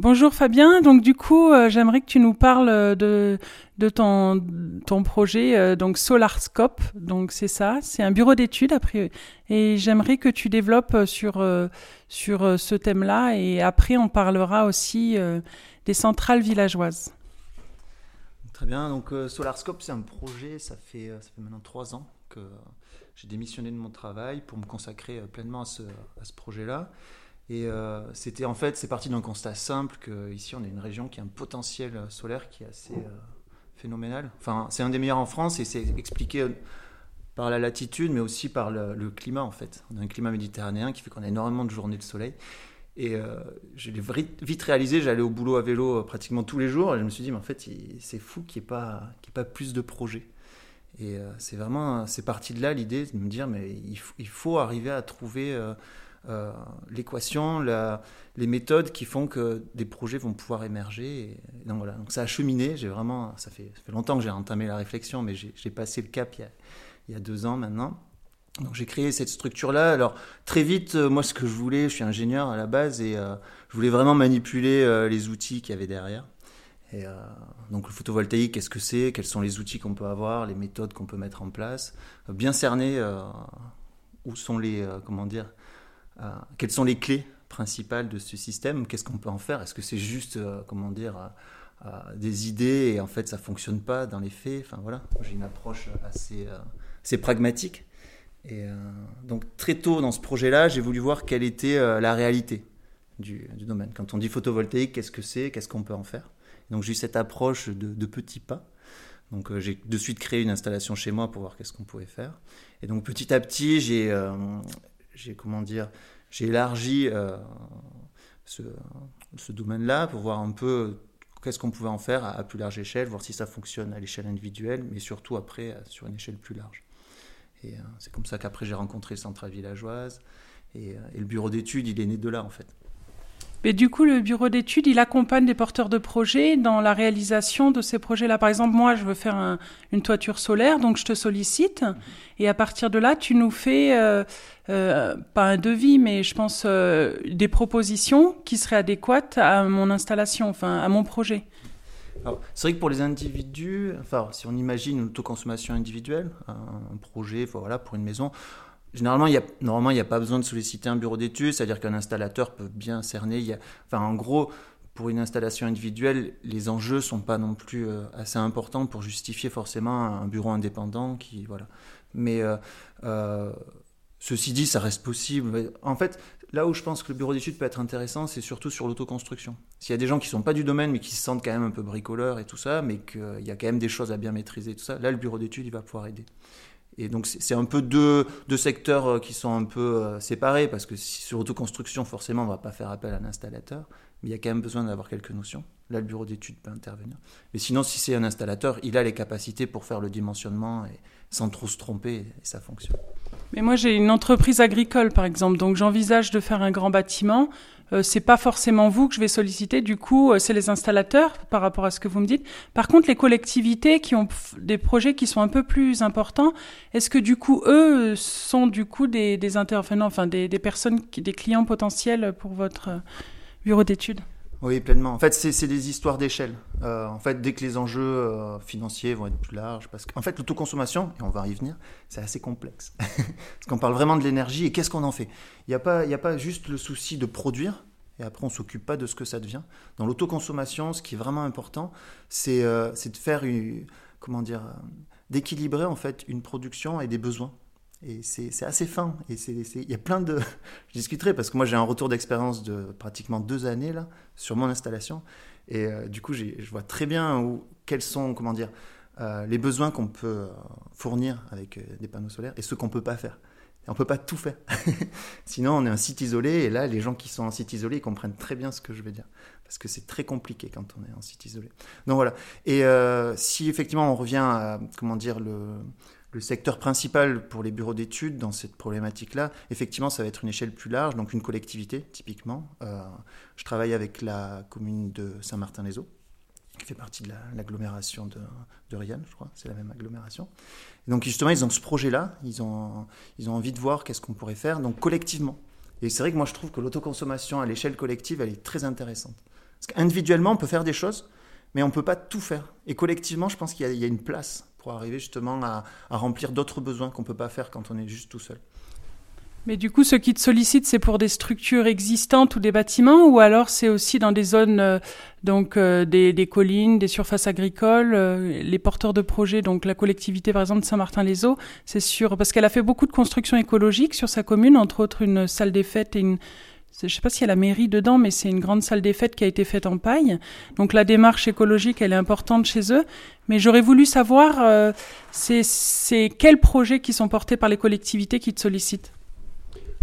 Bonjour Fabien, donc du coup euh, j'aimerais que tu nous parles euh, de, de ton, ton projet euh, donc SolarScope, donc c'est ça, c'est un bureau d'études après et j'aimerais que tu développes sur, sur ce thème-là et après on parlera aussi des centrales villageoises. Très bien, donc SolarScope c'est un projet, ça fait, ça fait maintenant trois ans que j'ai démissionné de mon travail pour me consacrer pleinement à ce, à ce projet-là. Et euh, c'était en fait, c'est parti d'un constat simple qu'ici on est une région qui a un potentiel solaire qui est assez euh, phénoménal. Enfin, c'est un des meilleurs en France et c'est expliqué euh, par la latitude, mais aussi par le, climat en fait. On a un climat méditerranéen qui fait qu'on a énormément de journées de soleil. Et je l'ai vite réalisé, j'allais au boulot à vélo pratiquement tous les jours, et je me suis dit, mais en fait, c'est fou qu'il n'y ait, pas, pas plus de projets. Et c'est vraiment, c'est parti de là l'idée de me dire, mais il faut arriver à trouver euh, l'équation, les méthodes qui font que des projets vont pouvoir émerger. donc voilà, donc ça a cheminé. J'ai vraiment, ça fait, longtemps que j'ai entamé la réflexion, mais j'ai passé le cap il y a, deux ans maintenant. Donc j'ai créé cette structure-là. Alors très vite, euh, moi ce que je voulais, je suis ingénieur à la base et euh, je voulais vraiment manipuler les outils qu'il y avait derrière. Donc le photovoltaïque, qu'est-ce que c'est? Quels sont les outils qu'on peut avoir? Les méthodes qu'on peut mettre en place? Bien cerner où sont les comment dire quelles sont les clés principales de ce système? Qu'est-ce qu'on peut en faire? Est-ce que c'est juste, euh, comment dire, euh, des idées et en fait ça fonctionne pas dans les faits? Enfin voilà, j'ai une approche assez, assez pragmatique. Et donc très tôt dans ce projet-là, j'ai voulu voir quelle était la réalité du, domaine. Quand on dit photovoltaïque, qu'est-ce que c'est? Qu'est-ce qu'on peut en faire? Donc j'ai eu cette approche de, petits pas. Donc j'ai de suite créé une installation chez moi pour voir qu'est-ce qu'on pouvait faire. Et donc petit à petit, j'ai j'ai comment dire, j'ai élargi euh, ce, domaine-là pour voir un peu qu'est-ce qu'on pouvait en faire à, plus large échelle, voir si ça fonctionne à l'échelle individuelle, mais surtout après sur une échelle plus large. Et euh, c'est comme ça qu'après j'ai rencontré Centrale Villageoise euh, et le bureau d'études, il est né de là en fait. Du coup, le bureau d'études, il accompagne des porteurs de projets dans la réalisation de ces projets-là. Par exemple, moi, je veux faire une toiture solaire, donc je te sollicite. Et à partir de là, tu nous fais, euh, euh, pas un devis, mais je pense euh, des propositions qui seraient adéquates à mon installation, enfin à mon projet. C'est vrai que pour les individus, enfin, si on imagine une autoconsommation individuelle, un projet voilà, pour une maison, Généralement, il n'y a, normalement, il a pas besoin de solliciter un bureau d'études, c'est-à-dire qu'un installateur peut bien cerner. Enfin, en gros, pour une installation individuelle, les enjeux sont pas non plus euh, assez importants pour justifier forcément un bureau indépendant. Mais euh, euh, ceci dit, ça reste possible. En fait, là où je pense que le bureau d'études peut être intéressant, c'est surtout sur l'autoconstruction. S'il y a des gens qui sont pas du domaine, mais qui se sentent quand même un peu bricoleurs et tout ça, mais qu'il y a quand même des choses à bien maîtriser, tout ça, là, le bureau d'études, il va pouvoir aider. Et donc c'est un peu deux, deux, secteurs euh, qui sont un peu euh, séparés, parce que sur autoconstruction, forcément, on ne va pas faire appel à l'installateur, mais il y a quand même besoin d'avoir quelques notions. Là, le bureau d'études peut intervenir. Mais sinon, si c'est un installateur, il a les capacités pour faire le dimensionnement et sans trop se tromper, et ça fonctionne. Mais moi, j'ai une entreprise agricole, par exemple, donc j'envisage de faire un grand bâtiment. Euh, c'est pas forcément vous que je vais solliciter. Du coup, euh, c'est les installateurs par rapport à ce que vous me dites. Par contre, les collectivités qui ont des projets qui sont un peu plus importants, est-ce que du coup, eux sont du coup des, des intervenants, enfin des, des personnes, des clients potentiels pour votre euh, bureau d'études? Oui, pleinement. En fait, c'est des histoires d'échelle. Euh, en fait, dès que les enjeux euh, financiers vont être plus larges, parce qu'en fait, l'autoconsommation, et on va y venir, c'est assez complexe. parce qu'on parle vraiment de l'énergie et qu'est-ce qu'on en fait? Il n'y a, pas, a pas juste le souci de produire, et après on s'occupe pas de ce que ça devient. Dans l'autoconsommation, ce qui est vraiment important, c'est euh, de faire, une, comment dire, d'équilibrer en fait une production et des besoins. Et c'est assez fin. Et il y a plein de. Je discuterai parce que moi j'ai un retour d'expérience de pratiquement deux années là sur mon installation. Et euh, du coup, je vois très bien où, quels sont, comment dire, euh, les besoins qu'on peut euh, fournir avec des panneaux solaires et ceux qu'on peut pas faire. Et on peut pas tout faire. Sinon, on est un site isolé. Et là, les gens qui sont en site isolé, comprennent très bien ce que je veux dire. Parce que c'est très compliqué quand on est en site isolé. Donc voilà. Et si effectivement on revient à, comment dire, le le secteur principal pour les bureaux d'études dans cette problématique-là, effectivement, ça va être une échelle plus large, donc une collectivité, typiquement. Euh, je travaille avec la commune de Saint-Martin-les-Eaux, qui fait partie de l'agglomération de, de Rianne, je crois, c'est la même agglomération. donc, justement, ils ont ce projet-là, ils ont, ils ont envie de voir qu'est-ce qu'on pourrait faire, donc collectivement. Et c'est vrai que moi, je trouve que l'autoconsommation à l'échelle collective, elle est très intéressante. Parce qu'individuellement, on peut faire des choses, mais on ne peut pas tout faire. Et collectivement, je pense qu'il y, a une place pour arriver justement à, remplir d'autres besoins qu'on ne peut pas faire quand on est juste tout seul. Mais du coup, ce qui te sollicitent, c'est pour des structures existantes ou des bâtiments, ou alors c'est aussi dans des zones, euh, donc euh, des, collines, des surfaces agricoles, euh, les porteurs de projets, donc la collectivité par exemple de Saint-Martin-les-Eaux, c'est sûr, parce qu'elle a fait beaucoup de constructions écologiques sur sa commune, entre autres une salle des fêtes et une, je ne sais pas s'il y a la mairie dedans, mais c'est une grande salle des fêtes qui a été faite en paille. Donc la démarche écologique, elle est importante chez eux. Mais j'aurais voulu savoir, c'est quels projets qui sont portés par les collectivités qui te sollicitent?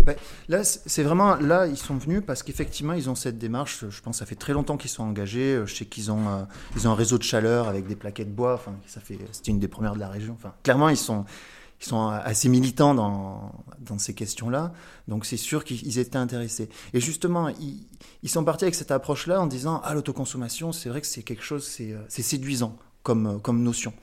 Ben, là, c'est vraiment là, ils sont venus parce qu'effectivement, ils ont cette démarche. Je pense que ça fait très longtemps qu'ils sont engagés. Je sais qu'ils ont, euh, ils ont un réseau de chaleur avec des plaquettes de bois. Enfin, ça fait, c'était une des premières de la région. Enfin, clairement, ils sont, ils sont assez militants dans, dans ces questions-là. Donc, c'est sûr qu'ils étaient intéressés. Et justement, ils, ils sont partis avec cette approche-là en disant, ah, l'autoconsommation, c'est vrai que c'est quelque chose, c'est, euh, séduisant comme, euh, comme notion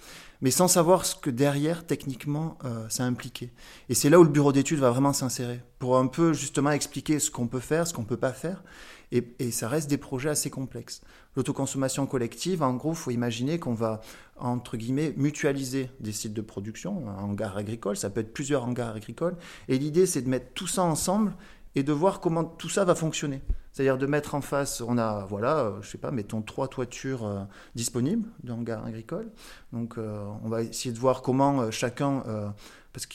mais sans savoir ce que derrière, techniquement, euh, ça impliquait. Et c'est là où le bureau d'études va vraiment s'insérer, pour un peu justement expliquer ce qu'on peut faire, ce qu'on ne peut pas faire, et, et, ça reste des projets assez complexes. L'autoconsommation collective, en gros, faut imaginer qu'on va, entre guillemets, mutualiser des sites de production, un hangar agricole, ça peut être plusieurs hangars agricoles, et l'idée c'est de mettre tout ça ensemble et de voir comment tout ça va fonctionner. C'est-à-dire de mettre en face, on a, voilà, euh, je sais pas, mettons trois toitures euh, disponibles de hangars agricoles. Donc, euh, on va essayer de voir comment chacun, parce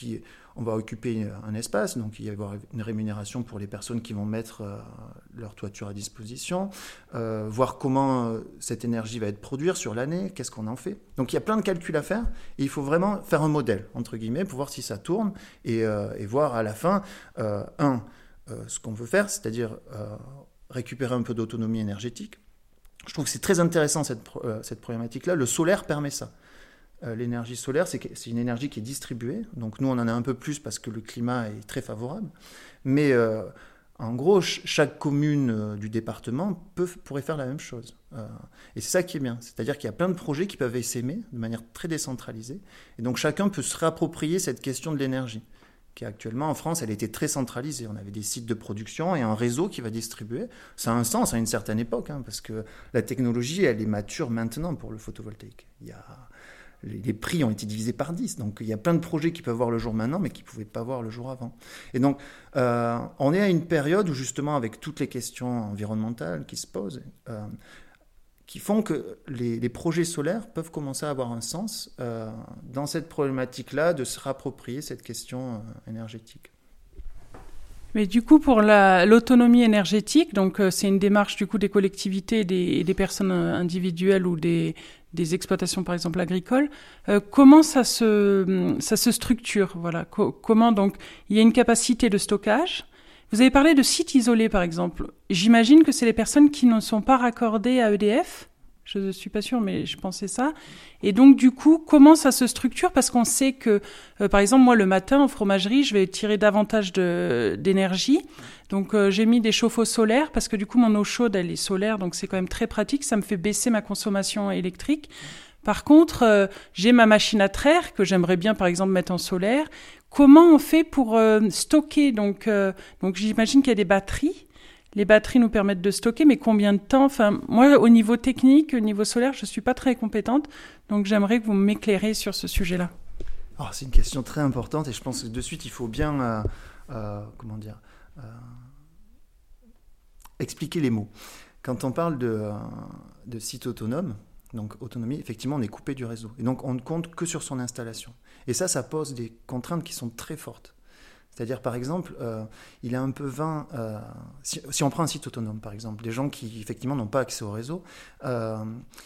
qu'on va occuper un espace, donc il va y avoir une rémunération pour les personnes qui vont mettre leur toiture à disposition, voir comment cette énergie va être produite sur l'année, qu'est-ce qu'on en fait. Donc, il y a plein de calculs à faire, et il faut vraiment faire un modèle, entre guillemets, pour voir si ça tourne, et, voir à la fin, un, ce qu'on veut faire, c'est-à-dire récupérer un peu d'autonomie énergétique. Je trouve que c'est très intéressant cette, euh, cette problématique-là. Le solaire permet ça. Euh, l'énergie solaire, c'est une énergie qui est distribuée. Donc nous, on en a un peu plus parce que le climat est très favorable. Mais euh, en gros, chaque commune du département peut, pourrait faire la même chose. et c'est ça qui est bien. C'est-à-dire qu'il y a plein de projets qui peuvent s'aimer de manière très décentralisée. Et donc chacun peut se réapproprier cette question de l'énergie actuellement en France, elle était très centralisée. On avait des sites de production et un réseau qui va distribuer. Ça a un sens à une certaine époque, hein, parce que la technologie, elle est mature maintenant pour le photovoltaïque. Il y a, les, prix ont été divisés par 10. Donc il y a plein de projets qui peuvent voir le jour maintenant, mais qui ne pouvaient pas voir le jour avant. Et donc, euh, on est à une période où justement, avec toutes les questions environnementales qui se posent, euh, qui font que les, projets solaires peuvent commencer à avoir un sens euh, dans cette problématique-là de se rapproprier cette question énergétique. Mais du coup, pour l'autonomie énergétique, donc c'est une démarche du coup des collectivités des, personnes individuelles ou des, des, exploitations, par exemple agricoles. comment ça se, ça se structure Voilà. comment donc il y a une capacité de stockage vous avez parlé de sites isolés, par exemple. J'imagine que c'est les personnes qui ne sont pas raccordées à EDF. Je ne suis pas sûre, mais je pensais ça. Et donc, du coup, comment ça se structure? Parce qu'on sait que, euh, par exemple, moi, le matin, en fromagerie, je vais tirer davantage d'énergie. Donc, euh, j'ai mis des chauffe-eau solaires parce que, du coup, mon eau chaude, elle est solaire. Donc, c'est quand même très pratique. Ça me fait baisser ma consommation électrique. Par contre, euh, j'ai ma machine à traire que j'aimerais bien, par exemple, mettre en solaire. Comment on fait pour stocker? Donc, donc j'imagine qu'il y a des batteries. Les batteries nous permettent de stocker, mais combien de temps? Enfin, moi, au niveau technique, au niveau solaire, je suis pas très compétente, donc j'aimerais que vous m'éclairez sur ce sujet-là. Alors, c'est une question très importante et je pense que de suite, il faut bien, comment dire, expliquer les mots. Quand on parle de, de site autonome, donc autonomie, effectivement, on est coupé du réseau. Et donc on ne compte que sur son installation. Et ça, ça pose des contraintes qui sont très fortes. C'est-à-dire, par exemple, euh, il est un peu vain, euh, si, on prend un site autonome, par exemple, des gens qui, effectivement, n'ont pas accès au réseau, euh,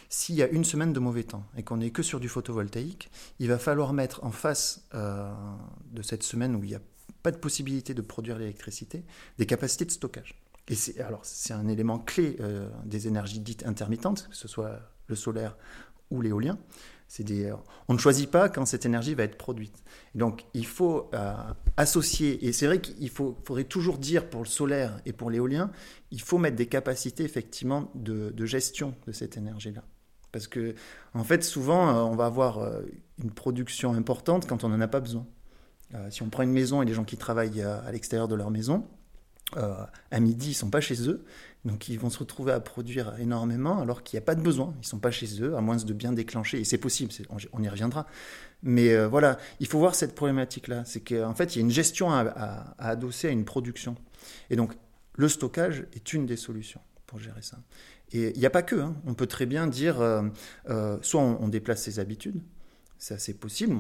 s'il y a une semaine de mauvais temps et qu'on n'est que sur du photovoltaïque, il va falloir mettre en face de cette semaine où il n'y a pas de possibilité de produire l'électricité, des capacités de stockage. Et c'est, alors, c'est un élément clé des énergies dites intermittentes, que ce soit le solaire ou l'éolien. Des, on ne choisit pas quand cette énergie va être produite. Donc il faut euh, associer, et c'est vrai qu'il faudrait toujours dire pour le solaire et pour l'éolien, il faut mettre des capacités effectivement de, gestion de cette énergie-là. Parce que en fait souvent euh, on va avoir euh, une production importante quand on n'en a pas besoin. si on prend une maison et les gens qui travaillent à l'extérieur de leur maison, à midi, ils sont pas chez eux. Donc ils vont se retrouver à produire énormément alors qu'il n'y a pas de besoin. Ils sont pas chez eux, à moins de bien déclencher. Et c'est possible, on y reviendra. Mais voilà, il faut voir cette problématique-là. C'est qu'en fait, il y a une gestion à, adosser à une production. Et donc, le stockage est une des solutions pour gérer ça. Et il n'y a pas que. Hein. On peut très bien dire, euh, euh, soit on, déplace ses habitudes, c'est possible.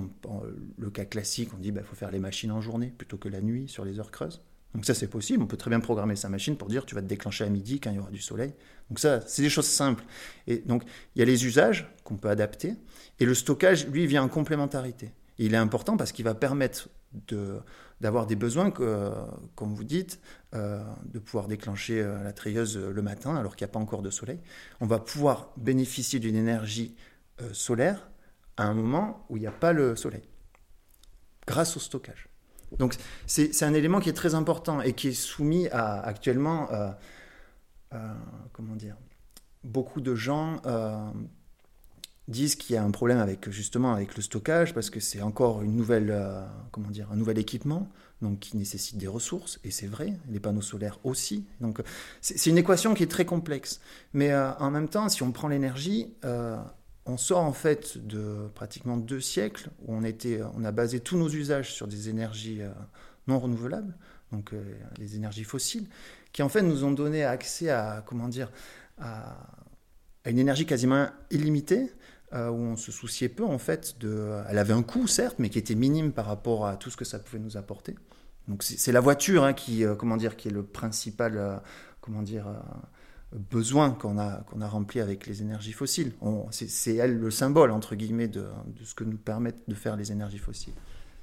le cas classique, on dit qu'il bah, faut faire les machines en journée plutôt que la nuit sur les heures creuses. Donc ça c'est possible. On peut très bien programmer sa machine pour dire tu vas te déclencher à midi quand il y aura du soleil. Donc ça, c'est des choses simples. Et donc il y a les usages qu'on peut adapter. Et le stockage, lui, vient en complémentarité. Il est important parce qu'il va permettre de, d'avoir des besoins, que, comme vous dites, euh, de pouvoir déclencher euh, la treilleuse le matin alors qu'il n'y a pas encore de soleil. On va pouvoir bénéficier d'une énergie euh, solaire à un moment où il n'y a pas le soleil, grâce au stockage. Donc c'est un élément qui est très important et qui est soumis à actuellement, comment dire, beaucoup de gens disent qu'il y a un problème avec justement avec le stockage parce que c'est encore une nouvelle euh, comment dire un nouvel équipement donc qui nécessite des ressources et c'est vrai les panneaux solaires aussi. Donc c'est une équation qui est très complexe. Mais euh, en même temps si on prend l'énergie euh, on sort en fait de pratiquement deux siècles où on était on a basé tous nos usages sur des énergies non renouvelables donc les énergies fossiles qui en fait nous ont donné accès à comment dire à une énergie quasiment illimitée, euh, où on se souciait peu en fait de. Elle avait un coût certes, mais qui était minime par rapport à tout ce que ça pouvait nous apporter. Donc c'est la voiture hein, qui, euh, comment dire, qui est le principal, euh, comment dire, besoin qu'on a qu'on a rempli avec les énergies fossiles. C'est elle le symbole entre guillemets de, de, ce que nous permettent de faire les énergies fossiles.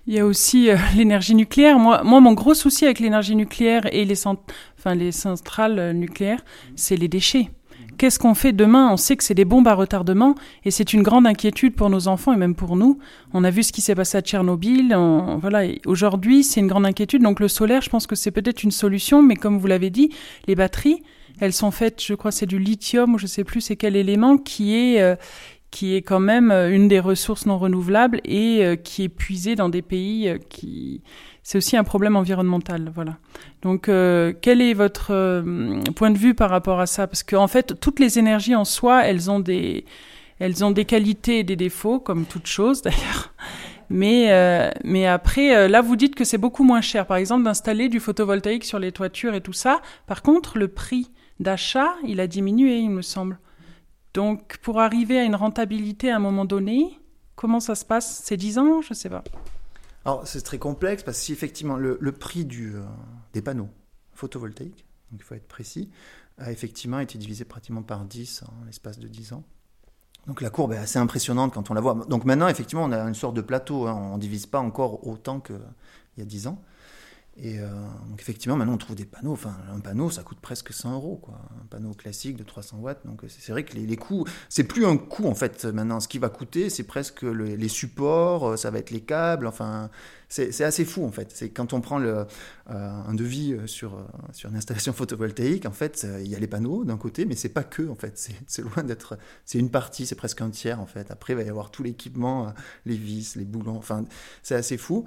Il y a aussi l'énergie nucléaire. Moi, moi, mon gros souci avec l'énergie nucléaire et les, enfin, les centrales nucléaires, c'est les déchets. Qu'est-ce qu'on fait demain? On sait que c'est des bombes à retardement et c'est une grande inquiétude pour nos enfants et même pour nous. On a vu ce qui s'est passé à Tchernobyl. voilà, aujourd'hui, c'est une grande inquiétude. Donc le solaire, je pense que c'est peut-être une solution, mais comme vous l'avez dit, les batteries, elles sont faites, je crois, c'est du lithium ou je sais plus c'est quel élément qui est euh, qui est quand même euh, une des ressources non renouvelables et euh, qui est puisée dans des pays qui c'est aussi un problème environnemental. Voilà. Donc, quel est votre point de vue par rapport à ça? Parce qu'en fait, toutes les énergies en soi, elles ont des, elles ont des qualités et des défauts, comme toute chose d'ailleurs. Mais, mais après, là, vous dites que c'est beaucoup moins cher, par exemple, d'installer du photovoltaïque sur les toitures et tout ça. Par contre, le prix d'achat, il a diminué, il me semble. Donc, pour arriver à une rentabilité à un moment donné, comment ça se passe? C'est 10 ans? Je ne sais pas. Alors c'est très complexe parce que si effectivement le, prix du, euh, des panneaux photovoltaïques, donc il faut être précis, a effectivement été divisé pratiquement par 10 en l'espace de 10 ans. Donc la courbe est assez impressionnante quand on la voit. Donc maintenant, effectivement, on a une sorte de plateau. Hein. On ne divise pas encore autant qu'il y a 10 ans. Et euh, donc effectivement, maintenant on trouve des panneaux. Enfin, un panneau, ça coûte presque 100 euros, quoi. Un panneau classique de 300 watts. Donc c'est vrai que les, coûts, c'est plus un coût en fait. Maintenant, ce qui va coûter, c'est presque les supports, euh, ça va être les câbles. Enfin, c'est assez fou en fait. C'est quand on prend euh, un devis sur sur une installation photovoltaïque, en fait, il y a les panneaux d'un côté, mais c'est pas que en fait. C'est loin d'être. C'est une partie, c'est presque un tiers en fait. Après, il va y avoir tout l'équipement, les vis, les boulons. Enfin, c'est assez fou.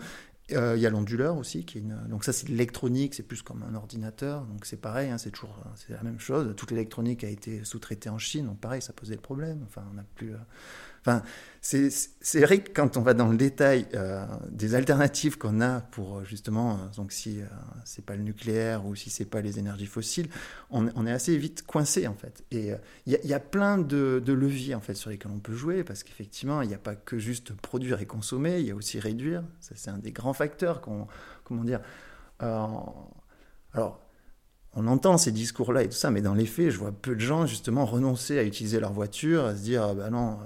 Euh, il y a l'onduleur aussi, qui est donc ça c'est l'électronique, c'est plus comme un ordinateur, donc c'est pareil, hein, c'est toujours la même chose. Toute l'électronique a été sous-traitée en Chine, donc pareil, ça posait le problème. Enfin, on n'a plus. Euh, Enfin, c'est vrai que quand on va dans le détail euh, des alternatives qu'on a pour euh, justement, euh, donc si c'est pas le nucléaire ou si c'est pas les énergies fossiles, on, est assez vite coincé en fait. Et il y, a plein de, leviers en fait sur lesquels on peut jouer parce qu'effectivement, il n'y a pas que juste produire et consommer, il y a aussi réduire. Ça, c'est un des grands facteurs qu'on, comment dire. alors, on entend ces discours-là et tout ça, mais dans les faits, je vois peu de gens justement renoncer à utiliser leur voiture, à se dire, ah ben non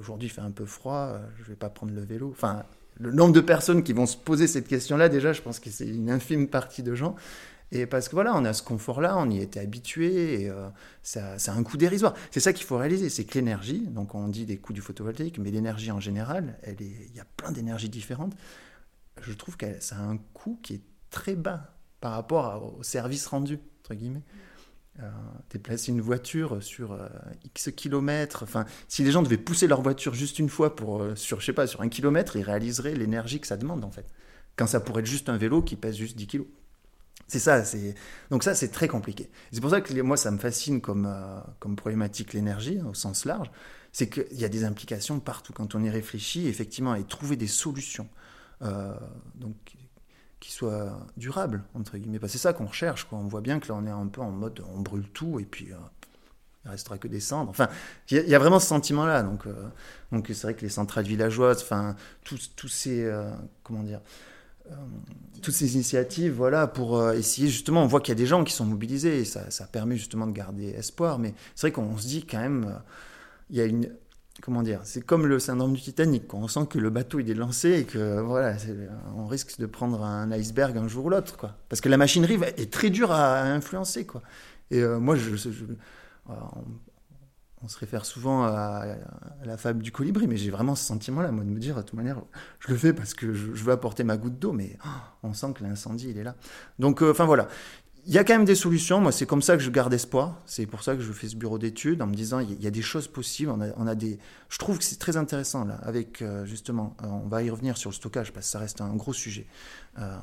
aujourd'hui il fait un peu froid, euh, je ne vais pas prendre le vélo. Enfin, le nombre de personnes qui vont se poser cette question-là, déjà, je pense que c'est une infime partie de gens. Et parce que voilà, on a ce confort-là, on y était habitué, et euh, ça, a un coût dérisoire. C'est ça qu'il faut réaliser, c'est que l'énergie, donc on dit des coûts du photovoltaïque, mais l'énergie en général, elle est, il y a plein d'énergies différentes. Je trouve que ça a un coût qui est très bas par rapport au service rendu, entre guillemets. Euh, déplacer une voiture sur euh, X kilomètres. Enfin, si les gens devaient pousser leur voiture juste une fois pour, euh, sur, je sais pas, sur un kilomètre, ils réaliseraient l'énergie que ça demande en fait. Quand ça pourrait être juste un vélo qui pèse juste 10 kilos. C'est ça, c'est donc ça c'est très compliqué. C'est pour ça que moi ça me fascine comme comme problématique l'énergie au sens large, c'est qu'il y a des implications partout quand on y réfléchit effectivement et trouver des solutions donc qui soient durables entre guillemets. C'est ça qu'on recherche quoi. On voit bien que là on est un peu en mode on brûle tout et puis il restera que des cendres. Enfin, il y, a vraiment ce sentiment-là. Donc, euh, donc c'est vrai que les centrales villageoises, enfin, tous, ces, euh, comment dire, euh, toutes ces initiatives, voilà, pour essayer justement, on voit qu'il y a des gens qui sont mobilisés et ça, ça permet justement de garder espoir. Mais c'est vrai qu'on se dit quand même, il y a une, comment dire, c'est comme le syndrome du Titanic. On sent que le bateau il est lancé et que voilà, on risque de prendre un iceberg un jour ou l'autre, quoi. Parce que la machinerie est très dure à, influencer, quoi. Et moi, je, je on, se réfère souvent à, la fable du colibri, mais j'ai vraiment ce sentiment-là, moi, de me dire, de toute manière, je le fais parce que je, veux apporter ma goutte d'eau, mais oh, on sent que l'incendie, il est là. Donc, euh, enfin voilà. Il y a quand même des solutions. Moi, c'est comme ça que je garde espoir. C'est pour ça que je fais ce bureau d'études en me disant il y a des choses possibles. On a, des. Je trouve que c'est très intéressant là. Avec euh, justement, euh, on va y revenir sur le stockage parce que ça reste un gros sujet. Euh,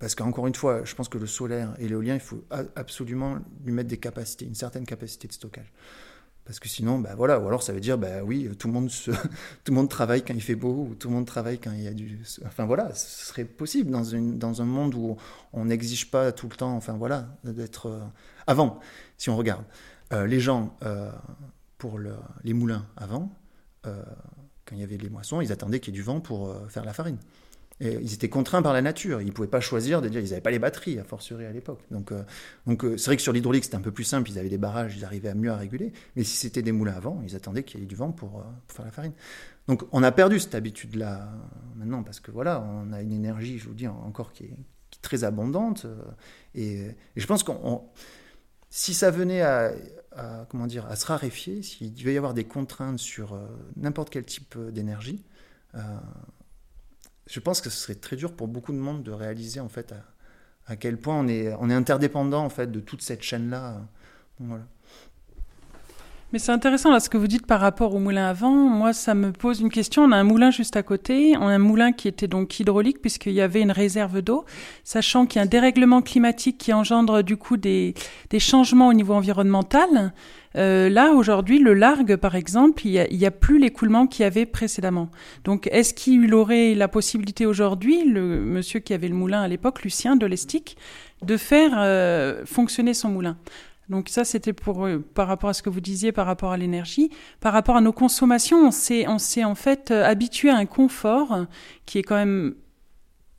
parce qu'encore une fois, je pense que le solaire et l'éolien, il faut absolument lui mettre des capacités, une certaine capacité de stockage. Parce que sinon, bah voilà, ou alors ça veut dire, bah oui, tout le monde tout le monde travaille quand il fait beau, ou tout le monde travaille quand il y a du, enfin voilà, ce serait possible dans une dans un monde où on n'exige pas tout le temps, enfin voilà, d'être euh, avant. Si on regarde euh, les gens pour le, les moulins avant, quand il y avait les moissons, ils attendaient qu'il y ait du vent pour faire la farine ils étaient contraints par la nature. Ils ne pouvaient pas choisir de dire, ils n'avaient pas les batteries, à fortiori à l'époque. Donc, euh, euh, c'est vrai que sur l'hydraulique, c'était un peu plus simple. Ils avaient des barrages, ils arrivaient à mieux à réguler. Mais si c'était des moulins avant, ils attendaient qu'il y ait du vent pour, euh, faire la farine. Donc, on a perdu cette habitude-là maintenant parce que voilà, on a une énergie, je vous dis, encore qui est, très abondante. Et, je pense qu'on, si ça venait à, comment dire, à se raréfier, s'il devait y avoir des contraintes sur n'importe quel type d'énergie, je pense que ce serait très dur pour beaucoup de monde de réaliser en fait à, quel point on est, interdépendant en fait de toute cette chaîne là. Mais c'est intéressant là ce que vous dites par rapport au moulin avant. Moi, ça me pose une question. On a un moulin juste à côté, on a un moulin qui était donc hydraulique puisqu'il y avait une réserve d'eau, sachant qu'il y a un dérèglement climatique qui engendre du coup des, des changements au niveau environnemental. Euh, là, aujourd'hui, le Largue, par exemple, il n'y a, a, plus l'écoulement qu'il y avait précédemment. Donc, est-ce qu'il aurait la possibilité aujourd'hui, le monsieur qui avait le moulin à l'époque, Lucien de l'Estique, de faire euh, fonctionner son moulin? Donc ça, c'était pour euh, par rapport à ce que vous disiez par rapport à l'énergie, par rapport à nos consommations, on s'est on s'est en fait euh, habitué à un confort qui est quand même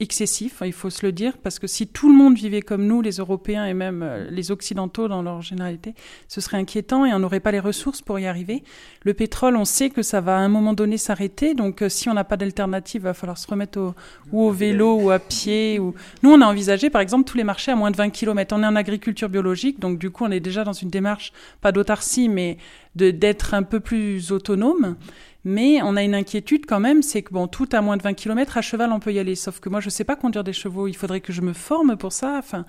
excessif, il faut se le dire, parce que si tout le monde vivait comme nous, les Européens et même euh, les Occidentaux dans leur généralité, ce serait inquiétant et on n'aurait pas les ressources pour y arriver. Le pétrole, on sait que ça va à un moment donné s'arrêter, donc euh, si on n'a pas d'alternative, il va falloir se remettre au, ou au vélo ou à pied. Ou... Nous, on a envisagé, par exemple, tous les marchés à moins de 20 km. On est en agriculture biologique, donc du coup, on est déjà dans une démarche, pas d'autarcie, mais d'être un peu plus autonome. Mais on a une inquiétude quand même, c'est que bon, tout à moins de 20 km, à cheval, on peut y aller. Sauf que moi, je sais pas conduire des chevaux. Il faudrait que je me forme pour ça. Enfin,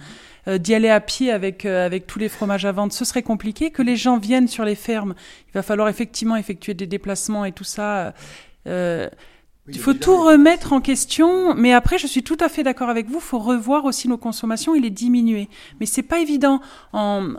euh, d'y aller à pied avec, euh, avec tous les fromages à vendre, ce serait compliqué. Que les gens viennent sur les fermes, il va falloir effectivement effectuer des déplacements et tout ça. Euh, il faut tout remettre en question, mais après, je suis tout à fait d'accord avec vous. Il faut revoir aussi nos consommations et les diminuer. Mais c'est pas évident. En,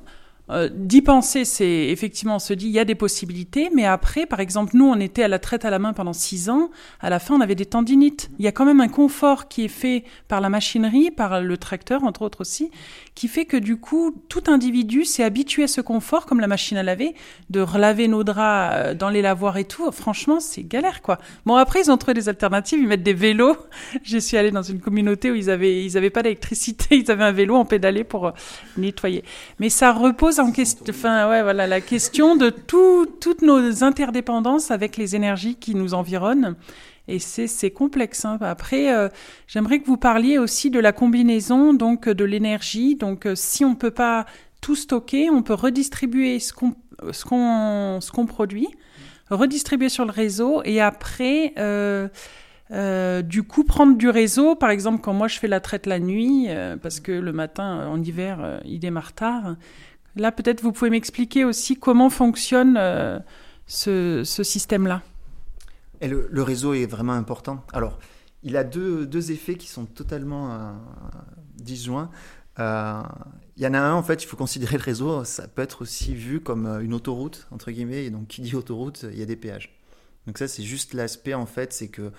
euh, d'y penser, c'est effectivement, on se dit, il y a des possibilités, mais après, par exemple, nous, on était à la traite à la main pendant six ans, à la fin, on avait des tendinites. Il y a quand même un confort qui est fait par la machinerie, par le tracteur, entre autres aussi, qui fait que du coup, tout individu s'est habitué à ce confort, comme la machine à laver, de relaver nos draps euh, dans les lavoirs et tout. Franchement, c'est galère, quoi. Bon, après, ils ont trouvé des alternatives, ils mettent des vélos. Je suis allée dans une communauté où ils avaient, ils avaient pas d'électricité, ils avaient un vélo en pédalé pour euh, nettoyer. Mais ça repose en question, enfin ouais, voilà, la question de tout, toutes nos interdépendances avec les énergies qui nous environnent. Et c'est complexe. Hein. Après, euh, j'aimerais que vous parliez aussi de la combinaison donc de l'énergie. Donc, euh, si on peut pas tout stocker, on peut redistribuer ce qu'on produit, redistribuer sur le réseau et après. Euh, du coup, prendre du réseau, par exemple, quand moi je fais la traite la nuit, parce que le matin, en hiver, il démarre tard, Là, peut-être vous pouvez m'expliquer aussi comment fonctionne ce, système-là. Et le, réseau est vraiment important. Alors, il a deux, effets qui sont totalement euh, 10 juin. Il y en a un, en fait, il faut considérer le réseau, ça peut être aussi vu comme une autoroute, entre guillemets, et donc qui dit autoroute, il y a des péages. Donc ça, c'est juste l'aspect, en fait, c'est que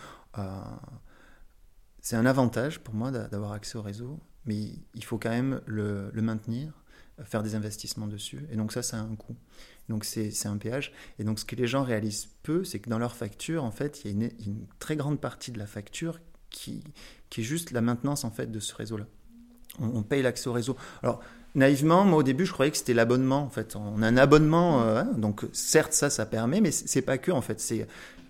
c'est un avantage pour moi d'avoir accès au réseau, mais il faut quand même le, maintenir, faire des investissements dessus. Et donc ça, ça a un coût. Donc c'est un péage. Et donc ce que les gens réalisent peu, c'est que dans leur facture, en fait, il y a une, très grande partie de la facture qui, qui, est juste la maintenance en fait de ce réseau-là. On, paye l'accès au réseau. Alors naïvement, moi au début, je croyais que c'était l'abonnement. En fait, on a un abonnement, euh, hein, donc certes ça, ça permet, mais c'est pas que en fait. C'est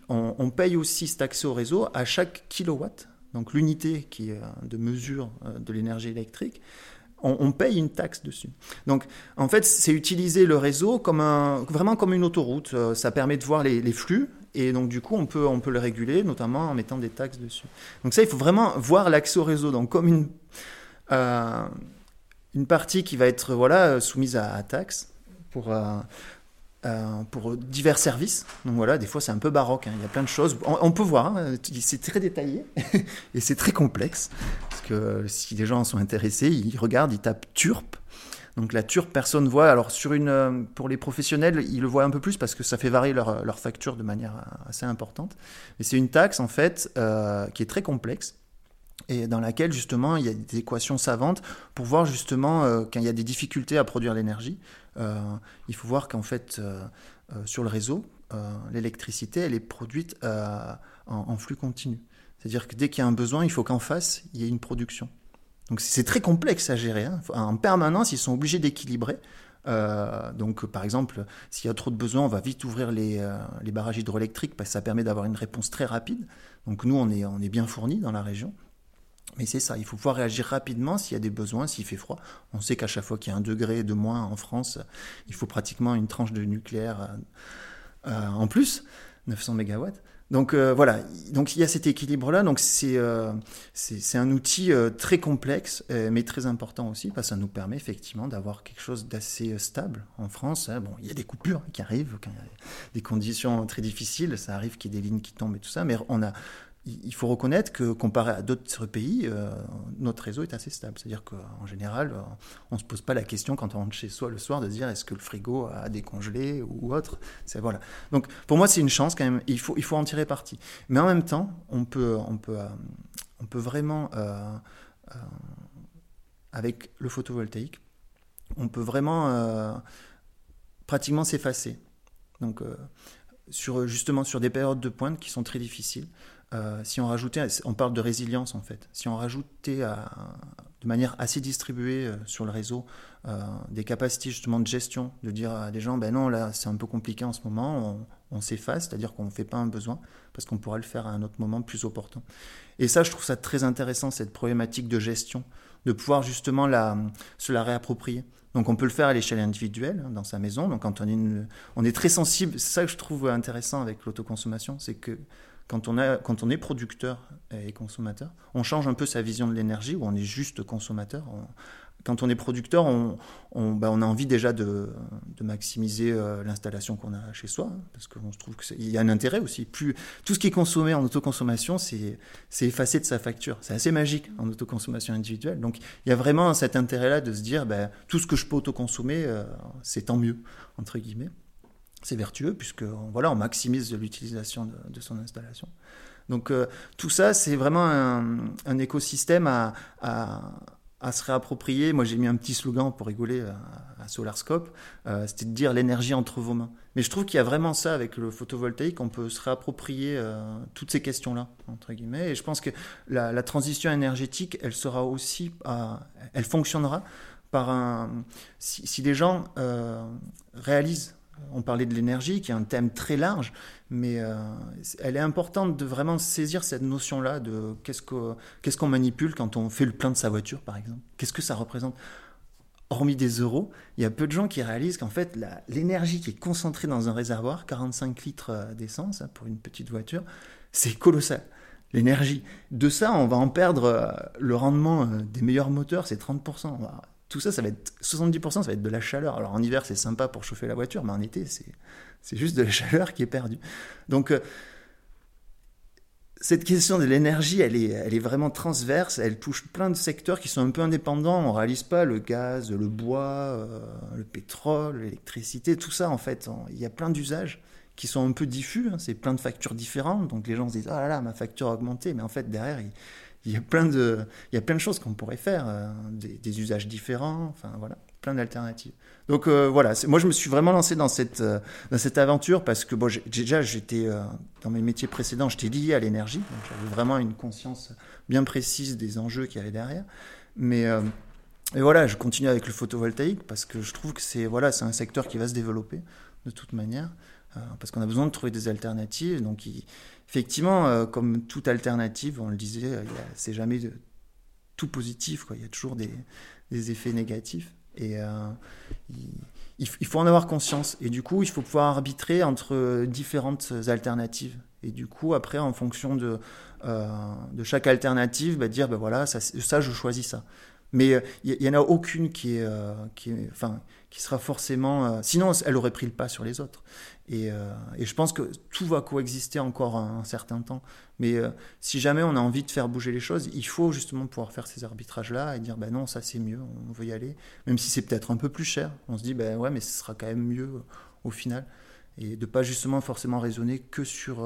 on, on, paye aussi cet accès au réseau à chaque kilowatt donc l'unité qui est de mesure euh, de l'énergie électrique, on, paye une taxe dessus. Donc en fait, c'est utiliser le réseau comme un, vraiment comme une autoroute. Euh, ça permet de voir les, flux et donc du coup, on peut, on peut le réguler, notamment en mettant des taxes dessus. Donc ça, il faut vraiment voir l'accès au réseau comme une, euh, une partie qui va être voilà, soumise à, taxes pour, euh, pour divers services. Donc voilà, des fois c'est un peu baroque, hein. il y a plein de choses. On, peut voir, hein, c'est très détaillé et c'est très complexe. Parce que si les gens sont intéressés, ils regardent, ils tapent TURP. Donc la TURP, personne voit. Alors sur une, euh, pour les professionnels, ils le voient un peu plus parce que ça fait varier leur, facture de manière assez importante. Mais c'est une taxe en fait euh, qui est très complexe et dans laquelle justement il y a des équations savantes pour voir justement euh, quand il y a des difficultés à produire l'énergie, euh, il faut voir qu'en fait euh, sur le réseau, l'électricité elle est produite en, flux continu. C'est-à-dire que dès qu'il y a un besoin, il faut qu'en face il y ait une production. Donc c'est très complexe à gérer. Hein. En permanence, ils sont obligés d'équilibrer. donc, par exemple, s'il y a trop de besoins, on va vite ouvrir les, les barrages hydroélectriques parce que ça permet d'avoir une réponse très rapide. Donc, nous, on est, on est bien fournis dans la région. Mais c'est ça, il faut pouvoir réagir rapidement s'il y a des besoins, s'il fait froid. On sait qu'à chaque fois qu'il y a un degré de moins en France, il faut pratiquement une tranche de nucléaire euh, euh, en plus, 900 MW. Donc euh, voilà, donc il y a cet équilibre-là. Donc c'est c'est un outil très complexe, mais très important aussi, parce que ça nous permet effectivement d'avoir quelque chose d'assez stable en France. Hein. Bon, il y a des coupures qui arrivent, des conditions très difficiles, ça arrive qu'il y ait des lignes qui tombent et tout ça, mais on a il faut reconnaître que comparé à d'autres pays, euh, notre réseau est assez stable. C'est-à-dire qu'en général, euh, on ne se pose pas la question quand on rentre chez soi le soir de dire est-ce que le frigo a décongelé ou autre? Voilà. Donc pour moi, c'est une chance quand même. Il faut, il faut en tirer parti. Mais en même temps, on peut, on peut, euh, on peut vraiment, avec le photovoltaïque, on peut vraiment pratiquement s'effacer. Donc sur, justement sur des périodes de pointe qui sont très difficiles. Euh, si on rajoutait, on parle de résilience en fait, si on rajoutait de manière assez distribuée euh, sur le réseau euh, des capacités justement de gestion, de dire à des gens, ben non, là c'est un peu compliqué en ce moment, on, s'efface, c'est-à-dire qu'on ne fait pas un besoin, parce qu'on pourra le faire à un autre moment plus opportun. Et ça, je trouve ça très intéressant, cette problématique de gestion, de pouvoir justement la, se la réapproprier. Donc on peut le faire à l'échelle individuelle, hein, dans sa maison. Donc quand on est, on est très sensible, c'est ça que je trouve intéressant avec l'autoconsommation, c'est que quand on, est producteur et consommateur, on change un peu sa vision de l'énergie, où on est juste consommateur. quand on est producteur, on, bah, a envie déjà de, maximiser euh, l'installation qu'on a chez soi, parce qu'on se trouve qu'il y a un intérêt aussi. Tout ce qui est consommé en autoconsommation, c'est effacé de sa facture. C'est assez magique en autoconsommation individuelle. Donc il y a vraiment cet intérêt-là de se dire, bah, tout ce que je peux autoconsommer, euh, c'est tant mieux, entre guillemets c'est vertueux puisque voilà, on maximise l'utilisation de, son installation. Donc euh, tout ça, c'est vraiment un, écosystème à, à, se réapproprier. Moi, j'ai mis un petit slogan pour rigoler à, SolarScope, euh, c'était de dire l'énergie entre vos mains. Mais je trouve qu'il y a vraiment ça avec le photovoltaïque, on peut se réapproprier euh, toutes ces questions-là, entre guillemets. Et je pense que la, transition énergétique, elle sera aussi, elle fonctionnera par un, si, si les gens réalisent on parlait de l'énergie, qui est un thème très large, mais euh, elle est importante de vraiment saisir cette notion-là de qu'est-ce qu'on manipule quand on fait le plein de sa voiture, par exemple. Qu'est-ce que ça représente? Hormis des euros, il y a peu de gens qui réalisent qu'en fait, l'énergie qui est concentrée dans un réservoir, 45 litres euh, d'essence hein, pour une petite voiture, c'est colossal. L'énergie. De ça, on va en perdre euh, le rendement des meilleurs moteurs, c'est 30% tout ça, ça va être 70%, ça va être de la chaleur. Alors en hiver, c'est sympa pour chauffer la voiture, mais en été, c'est juste de la chaleur qui est perdue. Donc, euh, cette question de l'énergie, elle est, elle est vraiment transverse, elle touche plein de secteurs qui sont un peu indépendants, on ne réalise pas le gaz, le bois, euh, le pétrole, l'électricité, tout ça en fait, il y a plein d'usages qui sont un peu diffus, hein. c'est plein de factures différentes, donc les gens se disent ah là là ma facture a augmenté, mais en fait derrière il, y a plein de, il y a plein de choses qu'on pourrait faire, euh, des, usages différents, enfin voilà, plein d'alternatives. Donc euh, voilà, moi je me suis vraiment lancé dans cette, euh, dans cette aventure parce que bon, déjà j'étais dans mes métiers précédents, j'étais lié à l'énergie, donc j'avais vraiment une conscience bien précise des enjeux qu'il y avait derrière. Mais et voilà, je continue avec le photovoltaïque parce que je trouve que c'est voilà, c'est un secteur qui va se développer de toute manière parce qu'on a besoin de trouver des alternatives. Donc effectivement, comme toute alternative, on le disait, c'est jamais tout positif. Il y a toujours des, effets négatifs. Et euh, il, faut en avoir conscience. Et du coup, il faut pouvoir arbitrer entre différentes alternatives. Et du coup, après, en fonction de, euh, chaque alternative, bah, dire, ben voilà, ça, je choisis ça. Mais il euh, n'y en a aucune qui est, qui est, enfin, qui sera forcément. sinon, elle aurait pris le pas sur les autres. Et, et, je pense que tout va coexister encore un, un certain temps. Mais si jamais on a envie de faire bouger les choses, il faut justement pouvoir faire ces arbitrages-là et dire ben non, ça c'est mieux, on veut y aller. Même si c'est peut-être un peu plus cher, on se dit ben ouais, mais ce sera quand même mieux au final. Et de pas justement forcément raisonner que sur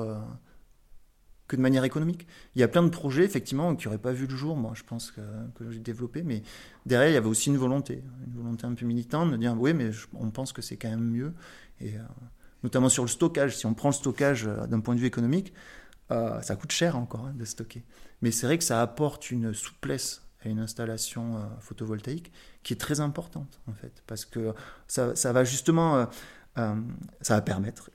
que de manière économique. Il y a plein de projets, effectivement, qui n'auraient pas vu le jour, moi, je pense que, que j'ai développé, mais derrière, il y avait aussi une volonté, une volonté un peu militante de dire, oui, mais on pense que c'est quand même mieux, et euh, notamment sur le stockage. Si on prend le stockage euh, d'un point de vue économique, euh, ça coûte cher encore hein, de stocker. Mais c'est vrai que ça apporte une souplesse à une installation photovoltaïque qui est très importante, en fait, parce que ça, ça va justement, ça va permettre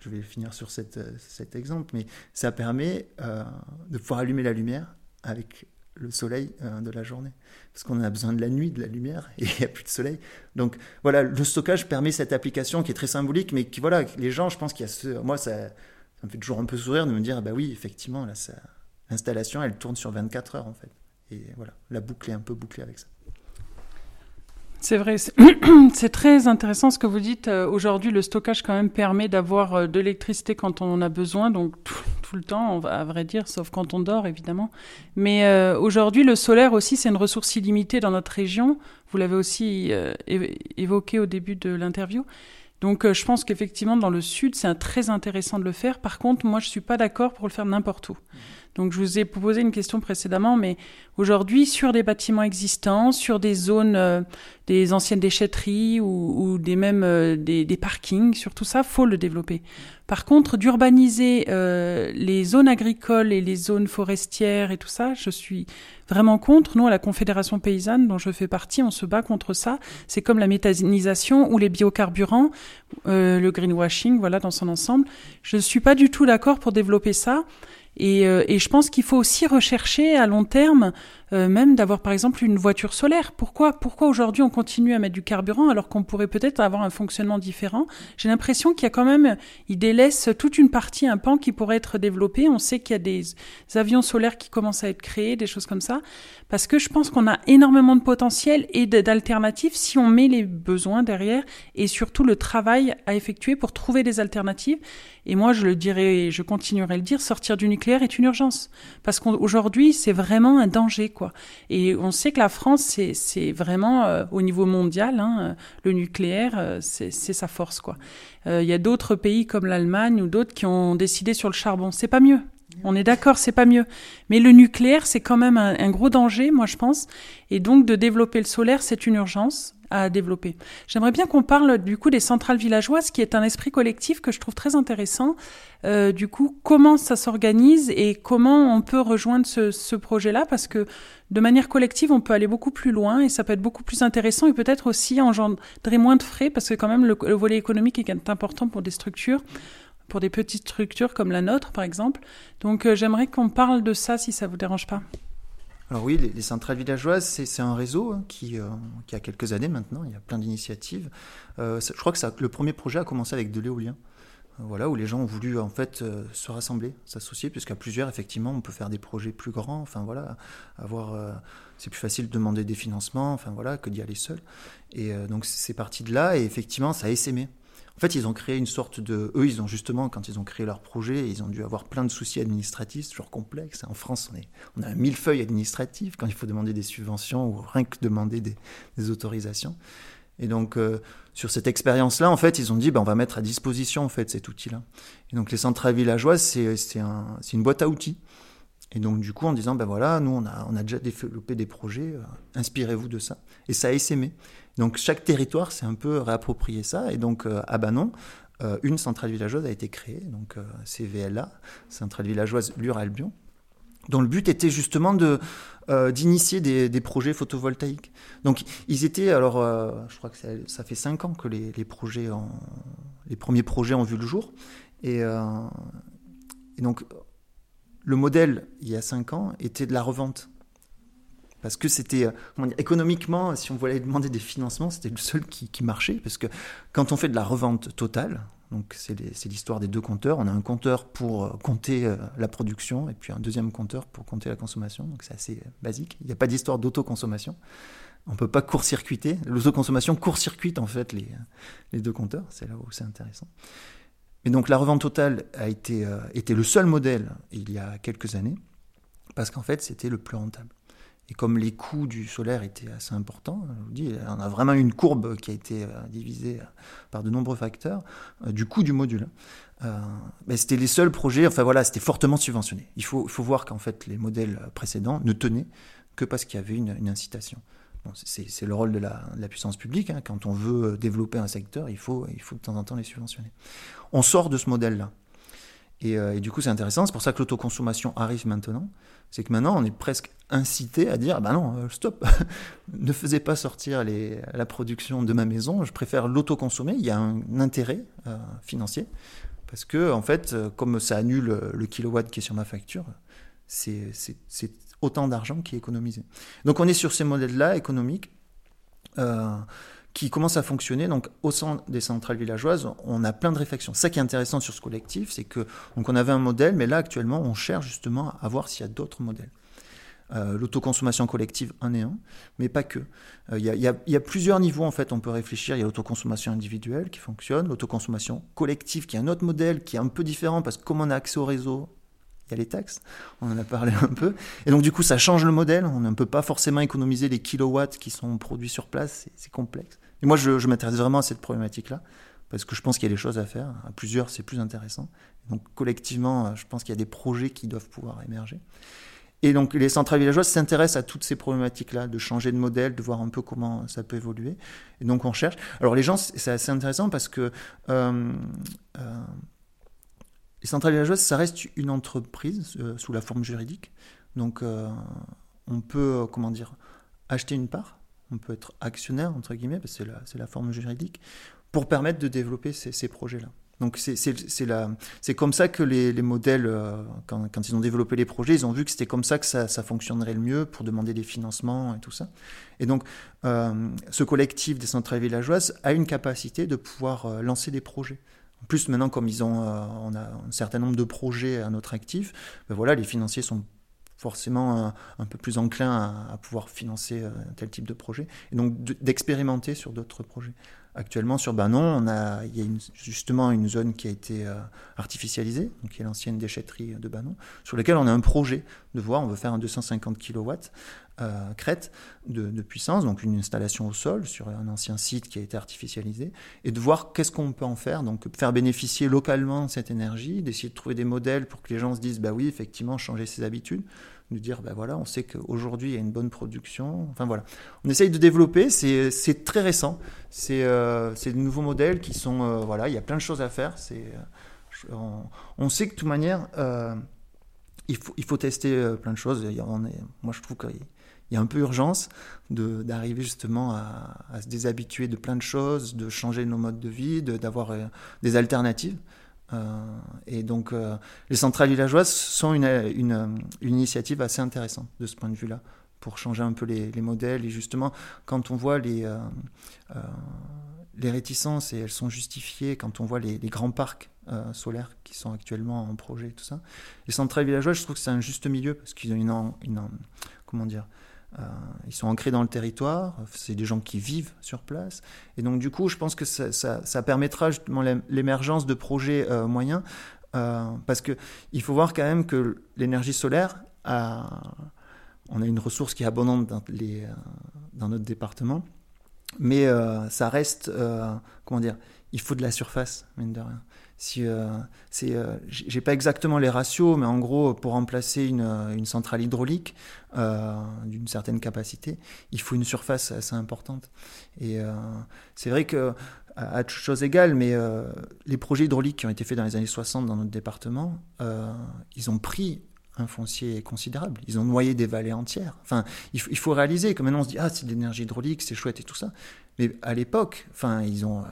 je vais finir sur euh, cet exemple, mais ça permet euh, de pouvoir allumer la lumière avec le soleil euh, de la journée. Parce qu'on a besoin de la nuit, de la lumière, et il n'y a plus de soleil. Donc voilà, le stockage permet cette application qui est très symbolique, mais qui, voilà, les gens, je pense qu'il y a ce... Moi, ça, me fait toujours un peu sourire de me dire, bah oui, effectivement, l'installation, elle tourne sur 24 heures, en fait. Et voilà, la boucle est un peu bouclée avec ça. C'est vrai, c'est très intéressant ce que vous dites. Euh, aujourd'hui, le stockage quand même permet d'avoir euh, de l'électricité quand on en a besoin, donc tout, le temps, à vrai dire, sauf quand on dort évidemment. Mais euh, aujourd'hui, le solaire aussi, c'est une ressource illimitée dans notre région. Vous l'avez aussi évoqué au début de l'interview. Donc je pense qu'effectivement, dans le sud, c'est très intéressant de le faire. Par contre, moi, je suis pas d'accord pour le faire n'importe où. Donc je vous ai posé une question précédemment, mais aujourd'hui, sur des bâtiments existants, sur des zones, euh, des anciennes déchetteries ou, des mêmes euh, des, parkings, sur tout ça, faut le développer. Par contre, d'urbaniser euh, les zones agricoles et les zones forestières et tout ça, je suis vraiment contre. Nous, à la Confédération paysanne, dont je fais partie, on se bat contre ça. C'est comme la méthanisation ou les biocarburants, le greenwashing, voilà, dans son ensemble. Je ne suis pas du tout d'accord pour développer ça. Et, euh, et, je pense qu'il faut aussi rechercher à long terme, euh, même d'avoir par exemple une voiture solaire. Pourquoi, pourquoi aujourd'hui on continue à mettre du carburant alors qu'on pourrait peut-être avoir un fonctionnement différent? J'ai l'impression qu'il y a quand même, il délaisse toute une partie, un pan qui pourrait être développé. On sait qu'il y a des avions solaires qui commencent à être créés, des choses comme ça, parce que je pense qu'on a énormément de potentiel et d'alternatives si on met les besoins derrière et surtout le travail à effectuer pour trouver des alternatives. Et moi, je le dirais, je continuerai à le dire, sortir du nucléaire est une urgence. Parce qu'aujourd'hui, c'est vraiment un danger, quoi. Et on sait que la France, c'est vraiment, euh, au niveau mondial, hein, euh, le nucléaire, euh, c'est sa force, quoi. Il y a d'autres pays comme l'Allemagne ou d'autres qui ont décidé sur le charbon. C'est pas mieux. On est d'accord, c'est pas mieux. Mais le nucléaire, c'est quand même un, gros danger, moi je pense. Et donc de développer le solaire, c'est une urgence à développer. J'aimerais bien qu'on parle du coup des centrales villageoises, qui est un esprit collectif que je trouve très intéressant. Euh, du coup, comment ça s'organise et comment on peut rejoindre ce, projet-là, parce que de manière collective, on peut aller beaucoup plus loin et ça peut être beaucoup plus intéressant et peut-être aussi engendrer moins de frais, parce que quand même le, le volet économique est important pour des structures pour des petites structures comme la nôtre, par exemple. Donc euh, j'aimerais qu'on parle de ça, si ça vous dérange pas. Alors oui, les, centrales villageoises, c'est un réseau hein, qui, euh, qui, a quelques années maintenant, il y a plein d'initiatives. Euh, je crois que ça, le premier projet a commencé avec de l'éolien. Voilà, où les gens ont voulu en fait se rassembler, s'associer, puisqu'à plusieurs, effectivement, on peut faire des projets plus grands. Enfin voilà, avoir, c'est plus facile de demander des financements, enfin voilà, que d'y aller seul. Et donc c'est parti de là, et effectivement, ça a essaimé En fait, ils ont créé une sorte de. Eux, ils ont justement, quand ils ont créé leur projet, ils ont dû avoir plein de soucis administratifs, toujours complexes. En France, on, a un millefeuille administratif quand il faut demander des subventions ou rien que demander des, autorisations. Et donc, euh, sur cette expérience-là, en fait, ils ont dit, ben, on va mettre à disposition en fait cet outil-là. Et donc, les centrales villageoises, c'est un, une boîte à outils. Et donc, du coup, en disant, ben voilà, nous, on a, on a déjà développé des projets, euh, inspirez-vous de ça. Et ça a essaimé. Donc chaque territoire s'est un peu réapproprié ça. Et donc euh, à Banon, euh, une centrale villageoise a été créée, donc euh, CVLA, centrale villageoise Lure-Albion, dont le but était justement de d'initier des, projets photovoltaïques. Donc ils étaient, alors je crois que ça, fait cinq ans que les, projets les premiers projets ont vu le jour. Et donc le modèle, il y a cinq ans, était de la revente. Parce que c'était, euh, économiquement, si on voulait demander des financements, c'était le seul qui, marchait. Parce que quand on fait de la revente totale, donc c'est l'histoire des deux compteurs, on a un compteur pour euh, compter euh, la production et puis un deuxième compteur pour compter la consommation. Donc c'est assez basique. Il n'y a pas d'histoire d'autoconsommation. On ne peut pas court-circuiter. L'autoconsommation court-circuite en fait les, les deux compteurs. C'est là où c'est intéressant. Mais donc la revente totale a été, était le seul modèle il y a quelques années parce qu'en fait c'était le plus rentable. Et comme les coûts du solaire étaient assez importants, je vous dis, on a vraiment une courbe qui a été euh, divisée euh, par de nombreux facteurs euh, du coût du module. mais c'était les seuls projets, enfin voilà, c'était fortement subventionné. Il faut, il faut voir qu'en fait, les modèles précédents ne tenaient que parce qu'il y avait une, incitation. C'est le rôle de la, puissance publique. Hein. Quand on veut développer un secteur, il faut, de temps en temps les subventionner. On sort de ce modèle-là. Et, et, du coup, c'est intéressant. C'est pour ça que l'autoconsommation arrive maintenant c'est que maintenant on est presque incité à dire bah non, euh, stop, ne faisais pas sortir la production de ma maison, je préfère l'autoconsommer, il y a un intérêt euh, financier, parce que en fait, euh, comme ça annule le kilowatt qui est sur ma facture, c'est autant d'argent qui est économisé. Donc on est sur ces modèles-là économiques. qui commencent à fonctionner. Donc, au sein des centrales villageoises, on a plein de réflexions. Ça qui est intéressant sur ce collectif, c'est que donc on avait un modèle, mais là actuellement, on cherche justement à voir s'il y a d'autres modèles. Euh, l'autoconsommation collective en est un, mais pas que. Euh, il y, y, a plusieurs niveaux en fait, on peut réfléchir. Il y a l'autoconsommation individuelle qui fonctionne, l'autoconsommation collective qui est un autre modèle qui est un peu différent parce que comme on a accès au réseau, il y a les taxes, on en a parlé un peu. Et donc du coup ça change le modèle, on ne peut pas forcément économiser les kilowatts qui sont produits sur place, c'est complexe. Et moi je, m'intéresse vraiment à cette problématique-là parce que je pense qu'il y a des choses à faire. À plusieurs, c'est plus intéressant. Donc collectivement, je pense qu'il y a des projets qui doivent pouvoir émerger. Et donc les centrales villageoises s'intéressent à toutes ces problématiques-là, de changer de modèle, de voir un peu comment ça peut évoluer. Et donc on cherche. Alors les gens, c'est assez intéressant parce que euh, euh, les centrales villageoises, ça reste une entreprise euh, sous la forme juridique. Donc on peut, comment dire, acheter une part, on peut être actionnaire, entre guillemets, parce que c'est la, forme juridique, pour permettre de développer ces projets-là. Donc c'est comme ça que les, modèles, euh, quand, ils ont développé les projets, ils ont vu que c'était comme ça que ça, fonctionnerait le mieux pour demander des financements et tout ça. Et donc euh, ce collectif des centrales villageoises a une capacité de pouvoir euh, lancer des projets. En plus maintenant, comme ils ont, on a un certain nombre de projets à notre actif, ben voilà, les financiers sont forcément un, peu plus enclins à, pouvoir financer tel type de projet, et donc d'expérimenter sur d'autres projets. Actuellement, sur Banon, on a, il y a justement une zone qui a été euh, artificialisée, donc qui est l'ancienne déchetterie de Banon, sur laquelle on a un projet de voir, on veut faire un 250 kW euh, crête de, puissance, donc une installation au sol sur un ancien site qui a été artificialisé, et de voir qu'est-ce qu'on peut en faire, donc faire bénéficier localement cette énergie, d'essayer de trouver des modèles pour que les gens se disent, bah oui, effectivement, changer ses habitudes, de dire, ben voilà, on sait qu'aujourd'hui il y a une bonne production. Enfin voilà, on essaye de développer, c'est très récent, c'est euh, de nouveaux modèles qui sont, euh, voilà, il y a plein de choses à faire. C'est, on, sait que de toute manière, il, faut, il faut tester plein de choses. Moi je trouve qu'il y a un peu urgence d'arriver justement à, se déshabituer de plein de choses, de changer nos modes de vie, d'avoir des alternatives. Euh, et donc, euh, les centrales villageoises sont une, une, initiative assez intéressante de ce point de vue-là, pour changer un peu les, modèles. Et justement, quand on voit les, euh, les réticences, et elles sont justifiées, quand on voit les, grands parcs solaires qui sont actuellement en projet, tout ça, les centrales villageoises, je trouve que c'est un juste milieu, parce qu'ils ont une, une, comment dire, ils sont ancrés dans le territoire, c'est des gens qui vivent sur place. Et donc, du coup, je pense que ça, permettra justement l'émergence de projets moyens, parce qu'il faut voir quand même que l'énergie solaire, on a une ressource qui est abondante dans, les, dans notre département, mais ça reste, comment dire, il faut de la surface, mine de rien. Si, euh, c'est, euh, j'ai pas exactement les ratios, mais en gros, pour remplacer une, euh, centrale hydraulique euh, d'une certaine capacité, il faut une surface assez importante. Et c'est vrai que, à, toute chose égale, mais les projets hydrauliques qui ont été faits dans les années 60 dans notre département, ils ont pris un foncier considérable. Ils ont noyé des vallées entières. Enfin, il, il faut réaliser que maintenant on se dit ah c'est de l'énergie hydraulique, c'est chouette et tout ça. Mais à l'époque, enfin ils ont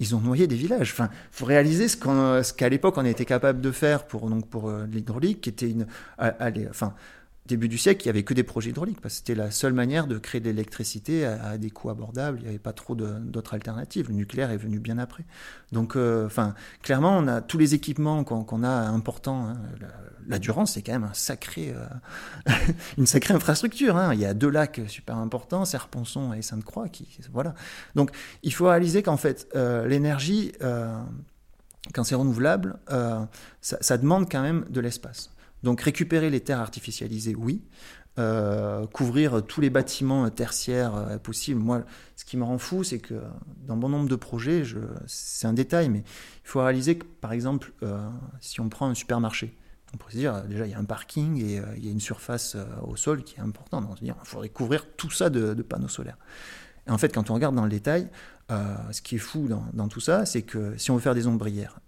ils ont noyé des villages. Enfin, faut réaliser ce qu'à l'époque on était capable de faire pour donc pour euh, l'hydraulique, qui était une, allez, enfin, début du siècle, il n'y avait que des projets hydrauliques, parce que c'était la seule manière de créer de l'électricité à, des coûts abordables. Il n'y avait pas trop d'autres alternatives. Le nucléaire est venu bien après. Donc, euh, clairement, on a tous les équipements qu'on a importants. Hein. La, Durance, c'est quand même sacré, euh, une sacrée infrastructure. Hein. Il y a deux lacs super importants, Serponçon et Sainte-Croix. Qui, voilà. Donc, il faut réaliser qu'en fait, euh, l'énergie, quand c'est renouvelable, ça demande quand même de l'espace. Donc récupérer les terres artificialisées, oui. Euh, couvrir tous les bâtiments tertiaires euh, possibles. Moi, ce qui me rend fou, c'est que dans bon nombre de projets, c'est un détail, mais il faut réaliser que, par exemple, euh, si on prend un supermarché, on pourrait se dire, déjà, il y a un parking et il y a une surface au sol qui est importante. Donc, il faudrait couvrir tout ça de, panneaux solaires. Et en fait, quand on regarde dans le détail, ce qui est fou dans, dans tout ça, c'est que si on veut faire des ombrières,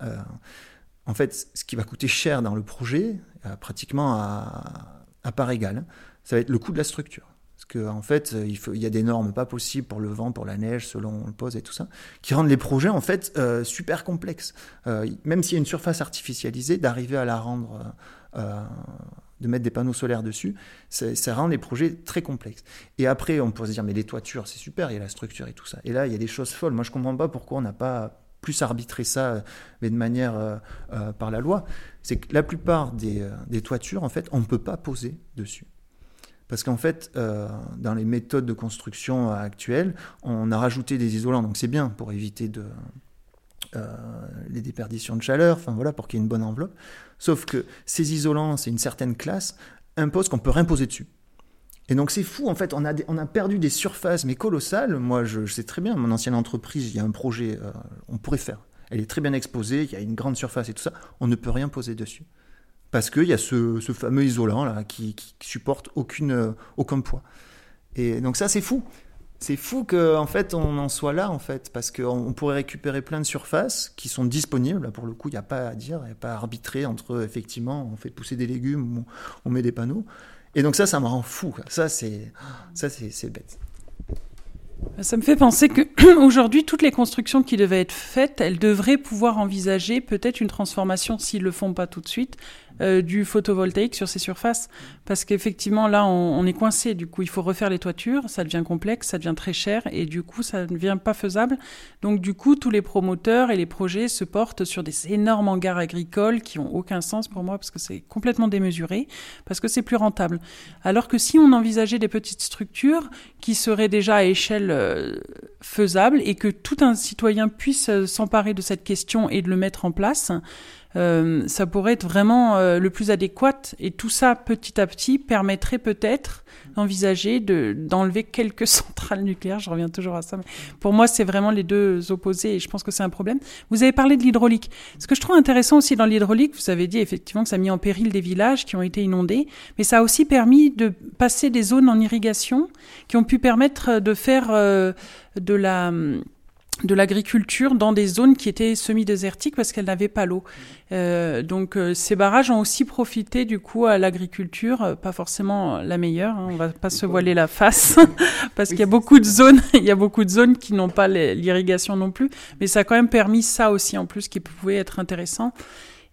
en fait, ce qui va coûter cher dans le projet, euh, pratiquement à, part égale, ça va être le coût de la structure. Parce qu'en en fait, il, faut, y a des normes pas possibles pour le vent, pour la neige, selon le pose et tout ça, qui rendent les projets en fait euh, super complexes. Euh, même s'il y a une surface artificialisée, d'arriver à la rendre, de mettre des panneaux solaires dessus, ça, ça, rend les projets très complexes. Et après, on peut se dire, mais les toitures, c'est super, il y a la structure et tout ça. Et là, il y a des choses folles. Moi, je comprends pas pourquoi on n'a pas plus arbitrer ça, mais de manière euh, euh, par la loi, c'est que la plupart des, euh, des, toitures, en fait, on ne peut pas poser dessus. Parce qu'en fait, dans les méthodes de construction actuelles, on a rajouté des isolants, donc c'est bien pour éviter de, les déperditions de chaleur, enfin voilà, pour qu'il y ait une bonne enveloppe. Sauf que ces isolants, c'est une certaine classe, imposent qu'on peut rien poser dessus. Et donc c'est fou, en fait, on a, on a perdu des surfaces, mais colossales. Moi, je, sais très bien, mon ancienne entreprise, il y a un projet, euh, on pourrait faire. Elle est très bien exposée, il y a une grande surface et tout ça. On ne peut rien poser dessus. Parce qu'il y a ce, fameux isolant là qui, qui supporte aucune, euh, aucun poids. Et donc ça, c'est fou. C'est fou qu'en en fait on en soit là en fait parce qu'on pourrait récupérer plein de surfaces qui sont disponibles. Pour le coup, il n'y a pas à dire, il n'y a pas à arbitrer entre effectivement on fait pousser des légumes on met des panneaux. Et donc ça, ça me rend fou. Ça, c'est bête. Ça me fait penser que aujourd'hui, toutes les constructions qui devaient être faites, elles devraient pouvoir envisager peut-être une transformation s'ils le font pas tout de suite euh, du photovoltaïque sur ces surfaces. Parce qu'effectivement, là, on, est coincé. Du coup, il faut refaire les toitures. Ça devient complexe, ça devient très cher. Et du coup, ça ne devient pas faisable. Donc, du coup, tous les promoteurs et les projets se portent sur des énormes hangars agricoles qui ont aucun sens pour moi parce que c'est complètement démesuré, parce que c'est plus rentable. Alors que si on envisageait des petites structures qui seraient déjà à échelle euh, faisable et que tout un citoyen puisse euh, s'emparer de cette question et de le mettre en place, euh, ça pourrait être vraiment euh, le plus adéquat. Et tout ça, petit à petit, permettrait peut-être d'envisager de, d'enlever quelques centrales nucléaires. Je reviens toujours à ça. Mais pour moi, c'est vraiment les deux opposés et je pense que c'est un problème. Vous avez parlé de l'hydraulique. Ce que je trouve intéressant aussi dans l'hydraulique, vous avez dit effectivement que ça a mis en péril des villages qui ont été inondés, mais ça a aussi permis de passer des zones en irrigation qui ont pu permettre de faire euh, de la de l'agriculture dans des zones qui étaient semi-désertiques parce qu'elles n'avaient pas l'eau. Euh, donc euh, ces barrages ont aussi profité du coup à l'agriculture, euh, pas forcément la meilleure. Hein, on va pas se voiler la face parce qu'il y a beaucoup de zones, il y a beaucoup de zones qui n'ont pas l'irrigation non plus, mais ça a quand même permis ça aussi en plus qui pouvait être intéressant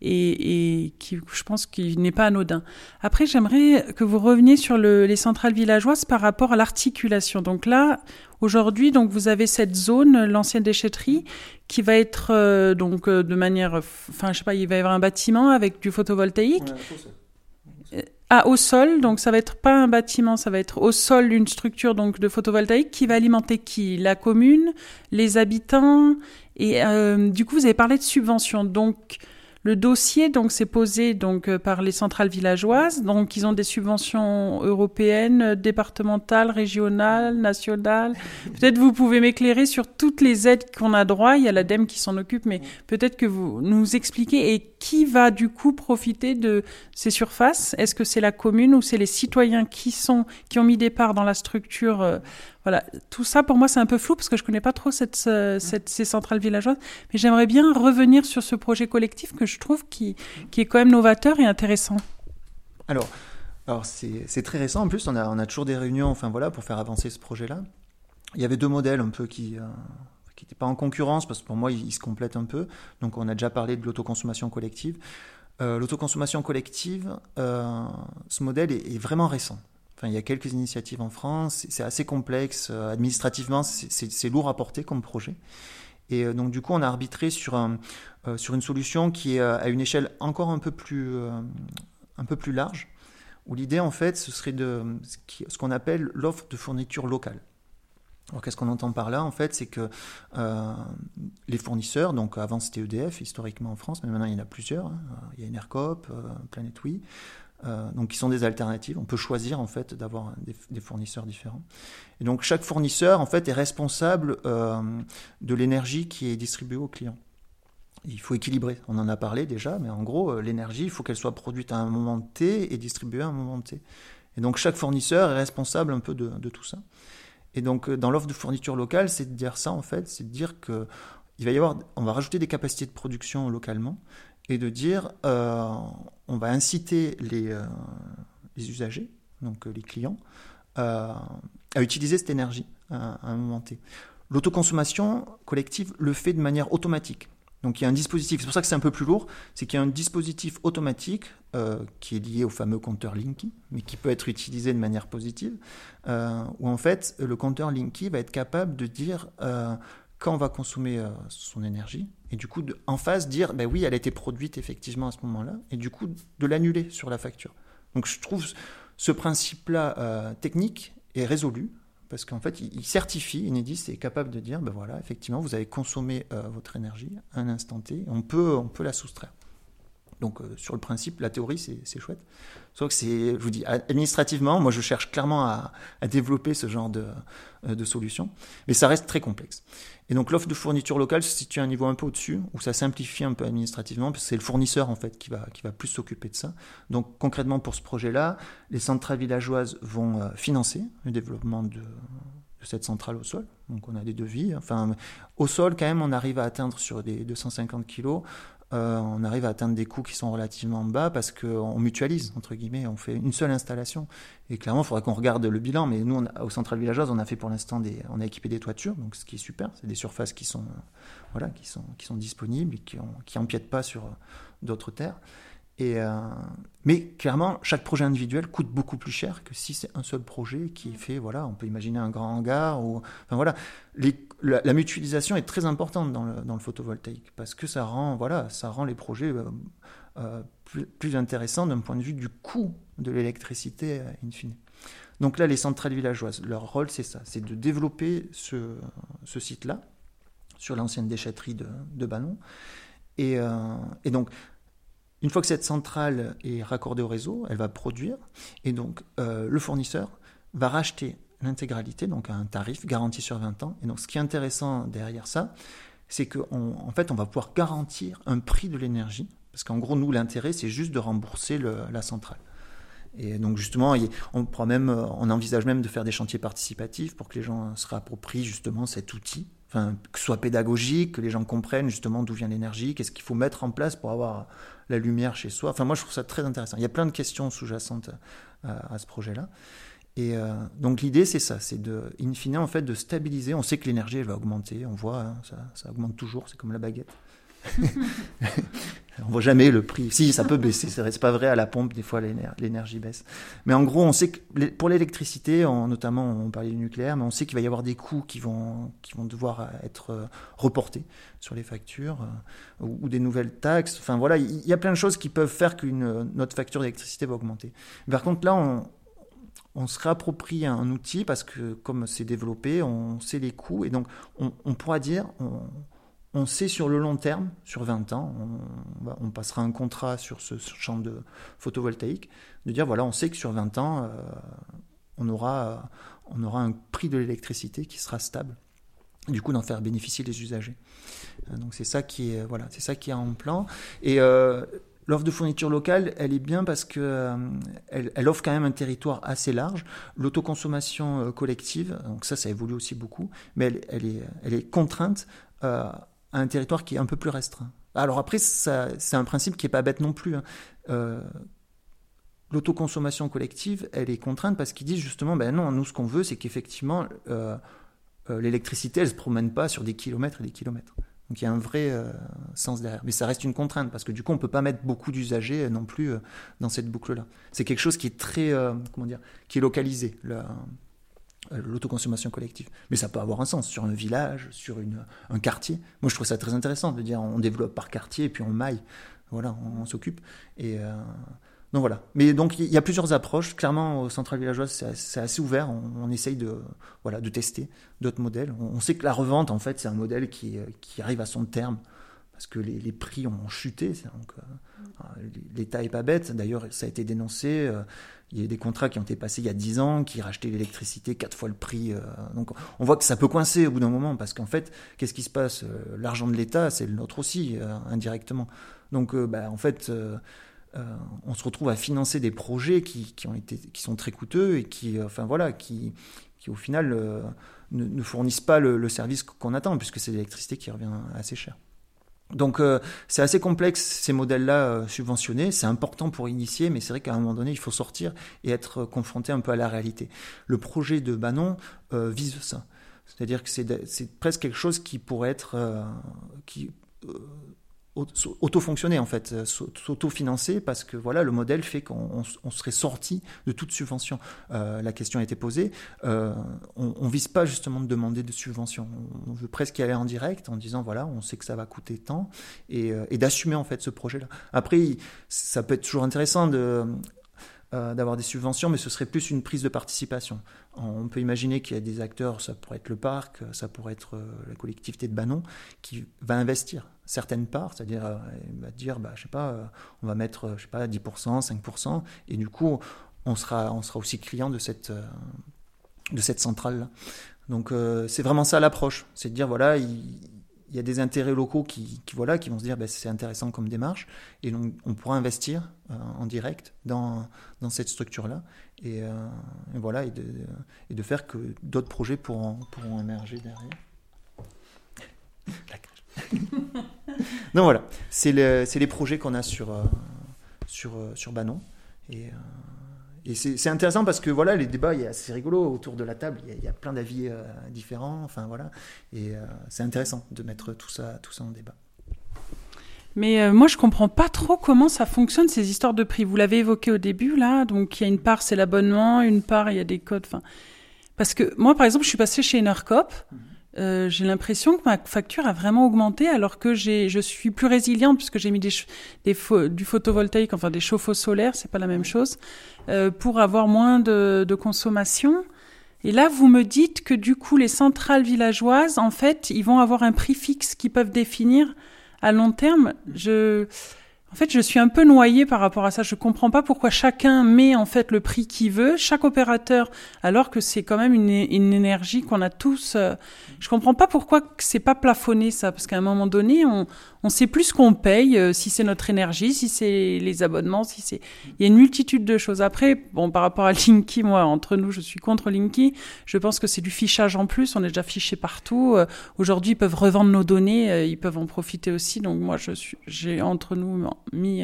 et, et qui, je pense qu'il n'est pas anodin. Après, j'aimerais que vous reveniez sur le, les centrales villageoises par rapport à l'articulation. Donc là, aujourd'hui, donc vous avez cette zone, l'ancienne déchetterie, qui va être euh, donc euh, de manière, enfin, je sais pas, il va y avoir un bâtiment avec du photovoltaïque. Ah, au sol, donc ça va être pas un bâtiment, ça va être au sol une structure donc de photovoltaïque qui va alimenter qui? La commune, les habitants et euh, du coup vous avez parlé de subventions. Donc le dossier donc s'est posé donc euh, par les centrales villageoises. Donc ils ont des subventions européennes, départementales, régionales, nationales. Peut-être vous pouvez m'éclairer sur toutes les aides qu'on a droit. Il y a l'ADEME qui s'en occupe, mais peut-être que vous nous expliquez et qui va du coup profiter de ces surfaces? Est-ce que c'est la commune ou c'est les citoyens qui sont qui ont mis des parts dans la structure euh, voilà, tout ça pour moi c'est un peu flou parce que je connais pas trop cette, cette, ces centrales villageoises, mais j'aimerais bien revenir sur ce projet collectif que je trouve qui, qui est quand même novateur et intéressant. Alors, alors c'est très récent. En plus, on a, on a toujours des réunions, enfin voilà, pour faire avancer ce projet-là. Il y avait deux modèles un peu qui euh, qui n'étaient pas en concurrence parce que pour moi ils, se complètent un peu. Donc on a déjà parlé de l'autoconsommation collective. Euh, l'autoconsommation collective, euh, ce modèle est, est, vraiment récent il y a quelques initiatives en France. C'est assez complexe. Euh, administrativement, c'est lourd à porter comme projet. Et euh, donc, du coup, on a arbitré sur, euh, une solution qui est à une échelle encore un peu plus, large, où l'idée, en fait, ce serait de ce qu'on appelle l'offre de fourniture locale. Alors, qu'est-ce qu'on entend par là? En fait, c'est que les fournisseurs, donc avant c'était EDF historiquement en France, mais maintenant il y en a plusieurs. Hein. Il y a Enercop, Planet euh, donc qui sont des alternatives. On peut choisir en fait d'avoir des, fournisseurs différents. Et donc chaque fournisseur en fait est responsable euh, de l'énergie qui est distribuée aux clients. Il faut équilibrer. On en a parlé déjà, mais en gros euh, l'énergie il faut qu'elle soit produite à un moment T et distribuée à un moment T. Et donc chaque fournisseur est responsable un peu de, de tout ça. Et donc dans l'offre de fourniture locale, c'est de dire ça en fait, c'est de dire que il va y avoir, on va rajouter des capacités de production localement et de dire euh, on va inciter les, euh, usagers, donc euh, les clients, à utiliser cette énergie à, un moment T. L'autoconsommation collective le fait de manière automatique. Donc il y a un dispositif, c'est pour ça que c'est un peu plus lourd, c'est qu'il y a un dispositif automatique qui est lié au fameux compteur Linky, mais qui peut être utilisé de manière positive, où en fait le compteur Linky va être capable de dire quand on va consommer euh, son énergie, et du coup, en face, dire, ben oui, elle a été produite effectivement à ce moment-là, et du coup, de l'annuler sur la facture. Donc je trouve ce principe-là euh, technique est résolu, parce qu'en fait, il, certifie, Enedis est capable de dire, ben voilà, effectivement, vous avez consommé euh, votre énergie à un instant T, on peut, on peut la soustraire. Donc sur le principe, la théorie, c'est chouette. Sauf que c'est, je vous dis, administrativement, moi je cherche clairement à développer ce genre de, de solution, mais ça reste très complexe. Et donc l'offre de fourniture locale se situe à un niveau un peu au-dessus, où ça simplifie un peu administrativement, parce que c'est le fournisseur en fait qui va, qui va plus s'occuper de ça. Donc concrètement pour ce projet-là, les centrales villageoises vont euh, financer le développement de, de cette centrale au sol. Donc on a des devis. Enfin, au sol, quand même, on arrive à atteindre sur des 250 kg euh, on arrive à atteindre des coûts qui sont relativement bas parce qu'on mutualise, entre guillemets, on fait une seule installation. Et clairement, il faudrait qu'on regarde le bilan, mais nous, au Central Villageoise, on a fait pour l'instant des, on a équipé des toitures, donc ce qui est super, c'est des surfaces qui sont, voilà, qui sont, qui sont disponibles et qui, qui empiètent pas sur d'autres terres. Et euh, mais clairement, chaque projet individuel coûte beaucoup plus cher que si c'est un seul projet qui est fait. Voilà, on peut imaginer un grand hangar ou, enfin voilà, la, mutualisation est très importante dans le, dans le, photovoltaïque parce que ça rend, voilà, ça rend les projets euh, euh, plus, plus, intéressants d'un point de vue du coût de l'électricité in fine. Donc là, les centrales villageoises, leur rôle, c'est ça, c'est de développer ce, ce site-là sur l'ancienne déchetterie de, de Bannon. Et, et donc, une fois que cette centrale est raccordée au réseau, elle va produire, et donc euh, le fournisseur va racheter l'intégralité, donc à un tarif garanti sur 20 ans. Et donc ce qui est intéressant derrière ça, c'est qu'en en fait, on va pouvoir garantir un prix de l'énergie, parce qu'en gros, nous, l'intérêt, c'est juste de rembourser la centrale. Et donc justement, on, même, on envisage même de faire des chantiers participatifs pour que les gens se réapproprient justement cet outil enfin, que ce soit pédagogique, que les gens comprennent justement d'où vient l'énergie, qu'est-ce qu'il faut mettre en place pour avoir la lumière chez soi. Enfin, moi, je trouve ça très intéressant. Il y a plein de questions sous-jacentes à, ce projet-là. Et euh, donc l'idée, c'est ça, c'est de, in fine, en fait, de stabiliser. On sait que l'énergie, elle va augmenter, on voit, hein, ça, ça, augmente toujours, c'est comme la baguette. on voit jamais le prix. Si, ça peut baisser, c'est pas vrai à la pompe, des fois l'énergie baisse. Mais en gros, on sait que pour l'électricité, notamment on parlait du nucléaire, mais on sait qu'il va y avoir des coûts qui vont, qui vont devoir être euh, reportés sur les factures euh, ou, des nouvelles taxes. Enfin voilà, il y, a plein de choses qui peuvent faire que notre facture d'électricité va augmenter. Par contre, là, on, se réapproprie un outil parce que comme c'est développé, on sait les coûts et donc on, pourra dire, on sait sur le long terme, sur 20 ans, on, passera un contrat sur ce, champ de photovoltaïque, de dire voilà, on sait que sur 20 ans, euh, on, aura, on aura un prix de l'électricité qui sera stable. Du coup, d'en faire bénéficier les usagers. Euh, donc c'est ça qui est voilà, c'est ça qui est en plan. Et euh, L'offre de fourniture locale, elle est bien parce que elle, offre quand même un territoire assez large. L'autoconsommation collective, donc ça, ça évolue aussi beaucoup, mais elle est contrainte un territoire qui est un peu plus restreint. Alors après, c'est un principe qui n'est pas bête non plus. Hein. Euh, l'autoconsommation collective, elle est contrainte parce qu'ils disent justement, ben non, nous ce qu'on veut, c'est qu'effectivement, euh, euh, l'électricité, elle ne se promène pas sur des kilomètres et des kilomètres. Donc il y a un vrai sens derrière. Mais ça reste une contrainte parce que du coup, on ne peut pas mettre beaucoup d'usagers non plus dans cette boucle-là. C'est quelque chose qui est très, comment dire, qui est localisé. Euh, l'autoconsommation collective. Mais ça peut avoir un sens sur un village, sur une, un quartier. Moi, je trouve ça très intéressant de dire on développe par quartier et puis on maille. Voilà, on, s'occupe. Et euh, donc voilà. Mais donc il y a plusieurs approches. Clairement, au central villageoise, c'est assez ouvert. On, essaye de voilà de tester d'autres modèles. On, sait que la revente, en fait, c'est un modèle qui, qui arrive à son terme parce que les, les prix ont chuté. Donc euh, l'État est pas bête. D'ailleurs, ça a été dénoncé. Il y a des contrats qui ont été passés il y a 10 ans, qui rachetaient l'électricité quatre fois le prix. Euh, donc on voit que ça peut coincer au bout d'un moment, parce qu'en fait, qu'est-ce qui se passe euh, L'argent de l'État, c'est le nôtre aussi, euh, indirectement. Donc bah, en fait, on se retrouve à financer des projets qui, qui, ont été, qui sont très coûteux et qui, enfin, voilà, qui, qui au final ne, fournissent pas le, le service qu'on attend, puisque c'est l'électricité qui revient assez cher. Donc euh, c'est assez complexe ces modèles-là euh, subventionnés, c'est important pour initier, mais c'est vrai qu'à un moment donné il faut sortir et être confronté un peu à la réalité. Le projet de Banon euh, vise ça, c'est-à-dire que c'est presque quelque chose qui pourrait être, auto-fonctionner en fait, euh, s'auto-financer parce que voilà le modèle fait qu'on serait sorti de toute subvention. Euh, la question a été posée. Euh, on, ne vise pas justement de demander de subvention. On veut presque y aller en direct en disant voilà on sait que ça va coûter tant et, d'assumer en fait ce projet-là. Après ça peut être toujours intéressant de d'avoir des subventions, mais ce serait plus une prise de participation. On peut imaginer qu'il y a des acteurs, ça pourrait être le parc, ça pourrait être la collectivité de Banon, qui va investir certaines parts, c'est-à-dire euh, dire, bah, je sais pas, on va mettre, je sais pas, 10%, 5%, et du coup, on sera, on sera aussi client de cette, cette centrale-là. Donc c'est vraiment ça l'approche, c'est de dire, voilà, il, y a des intérêts locaux qui, voilà, qui vont se dire ben, c'est intéressant comme démarche et donc on pourra investir euh, en direct dans, dans cette structure-là et, euh, voilà et de, et de, faire que d'autres projets pourront, pourront émerger derrière. non voilà, c'est le, les projets qu'on a sur, euh, sur, sur Banon et et c'est intéressant parce que voilà, les débats, c'est rigolo autour de la table, il y a, plein d'avis euh, différents, enfin voilà, et euh, c'est intéressant de mettre tout ça, tout ça en débat. Mais euh, moi, je comprends pas trop comment ça fonctionne ces histoires de prix. Vous l'avez évoqué au début là, donc il y a une part c'est l'abonnement, une part il y a des codes. Enfin, parce que moi, par exemple, je suis passée chez Enercop. Mhm. Euh, j'ai l'impression que ma facture a vraiment augmenté alors que j'ai, je suis plus résiliente puisque j'ai mis des, des du photovoltaïque, enfin des chauffe-eau solaires, c'est pas la même chose, euh, pour avoir moins de, de, consommation. Et là, vous me dites que du coup, les centrales villageoises, en fait, ils vont avoir un prix fixe qu'ils peuvent définir à long terme. Je, en fait, je suis un peu noyée par rapport à ça. Je comprends pas pourquoi chacun met en fait le prix qu'il veut, chaque opérateur, alors que c'est quand même une, énergie qu'on a tous. Euh, je comprends pas pourquoi c'est pas plafonné ça, parce qu'à un moment donné, on, on sait plus ce qu'on paye, euh, si c'est notre énergie, si c'est les abonnements, si c'est. Il y a une multitude de choses. Après, bon, par rapport à Linky, moi, entre nous, je suis contre Linky. Je pense que c'est du fichage en plus. On est déjà fiché partout. Euh, aujourd'hui, ils peuvent revendre nos données, euh, ils peuvent en profiter aussi. Donc moi, j'ai entre nous mis,